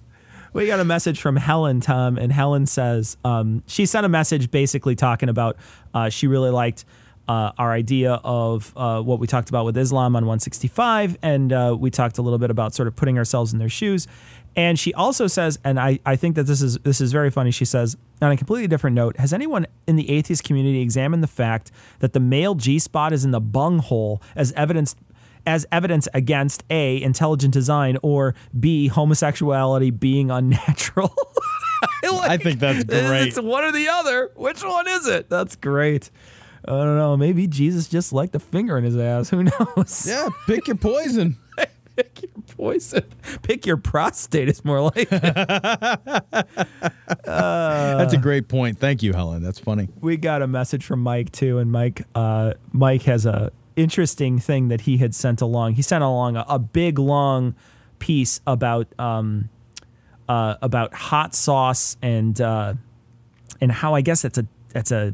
We got a message from Helen, Tom, and Helen says um, she sent a message basically talking about uh, she really liked uh, our idea of uh, what we talked about with Islam on 165, and uh, we talked a little bit about sort of putting ourselves in their shoes. And she also says, and I, I think that this is this is very funny. She says, on a completely different note, has anyone in the atheist community examined the fact that the male G spot is in the bung hole as evidenced as evidence against A, intelligent design, or B, homosexuality being [laughs] unnatural? [laughs] I think that's great. It's one or the other. Which one is it? That's great. I don't know. Maybe Jesus just liked a finger in his ass. Who [laughs] knows? Yeah, pick your poison. Pick your poison. Pick your prostate is more like it. That's a great point. Thank you, Helen. That's funny. we got a message from Mike too, and Mike uh, Mike has a interesting thing that he had sent along. He sent along a, a big long piece about um, uh, about hot sauce and uh, and how I guess it's a it's a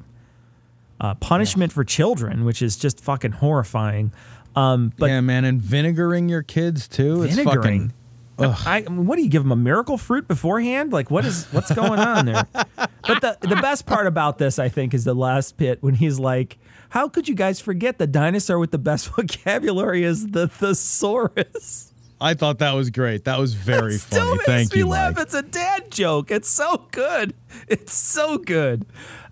uh, punishment for children, which is just fucking horrifying. Um, but yeah, man, and vinegaring your kids too. It's Vinegaring? fucking. I, I mean, what do you give them a miracle fruit beforehand? Like what is what's going on there? But the the best part about this, I think, is the last bit when he's like, "How could you guys forget the dinosaur with the best [laughs] vocabulary is the thesaurus?" I thought that was great. That was very Still funny. makes Thank me you, laugh. Mike. It's a dad joke. It's so good. It's so good.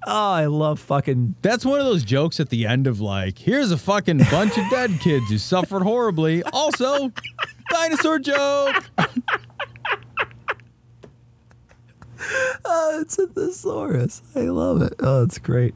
Oh, I love fucking. That's one of those jokes at the end of like, here's a fucking bunch of dead kids who suffered horribly. Also, [laughs] dinosaur joke. [laughs] [laughs] Oh, it's a thesaurus. I love it. Oh, it's great.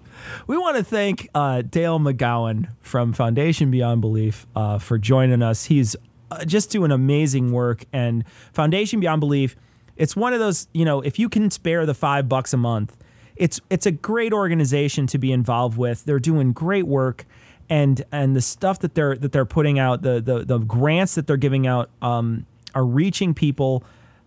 We want to thank uh, Dale McGowan from Foundation Beyond Belief uh, for joining us. He's uh, just doing amazing work. And Foundation Beyond Belief, it's one of those, you know, if you can spare the five bucks a month, it's it's a great organization to be involved with. They're doing great work. And, and the stuff that they're that they're putting out, the the, the grants that they're giving out, um, are reaching people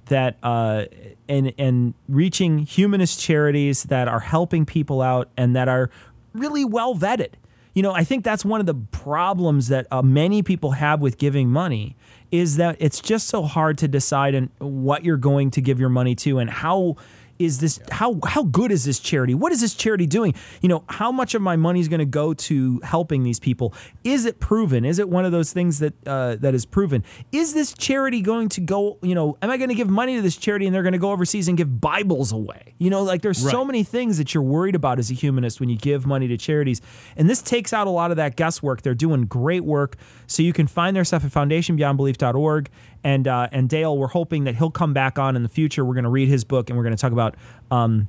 that uh, and and reaching humanist charities that are helping people out and that are really well vetted. You know, I think that's one of the problems that uh, many people have with giving money is that it's just so hard to decide in what you're going to give your money to and how is this how how good is this charity? What is this charity doing? You know, how much of my money is going to go to helping these people? Is it proven? Is it one of those things that uh, that is proven? Is this charity going to go? You know, am I going to give money to this charity and they're going to go overseas and give Bibles away? You know, like there's so many things that you're worried about as a humanist when you give money to charities, and this takes out a lot of that guesswork. They're doing great work, so you can find their stuff at foundationbeyondbelief.org. And uh, and Dale, we're hoping that he'll come back on in the future. We're going to read his book and we're going to talk about um,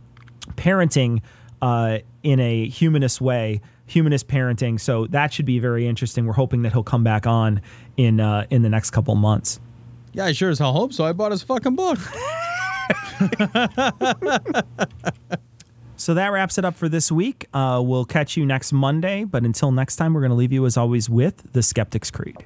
parenting uh, in a humanist way, humanist parenting. So that should be very interesting. We're hoping that he'll come back on in uh, in the next couple months. Yeah, I sure as hell hope so. I bought his fucking book. [laughs] So that wraps it up for this week. Uh, we'll catch you next Monday. But until next time, we're going to leave you as always with the Skeptic's Creed.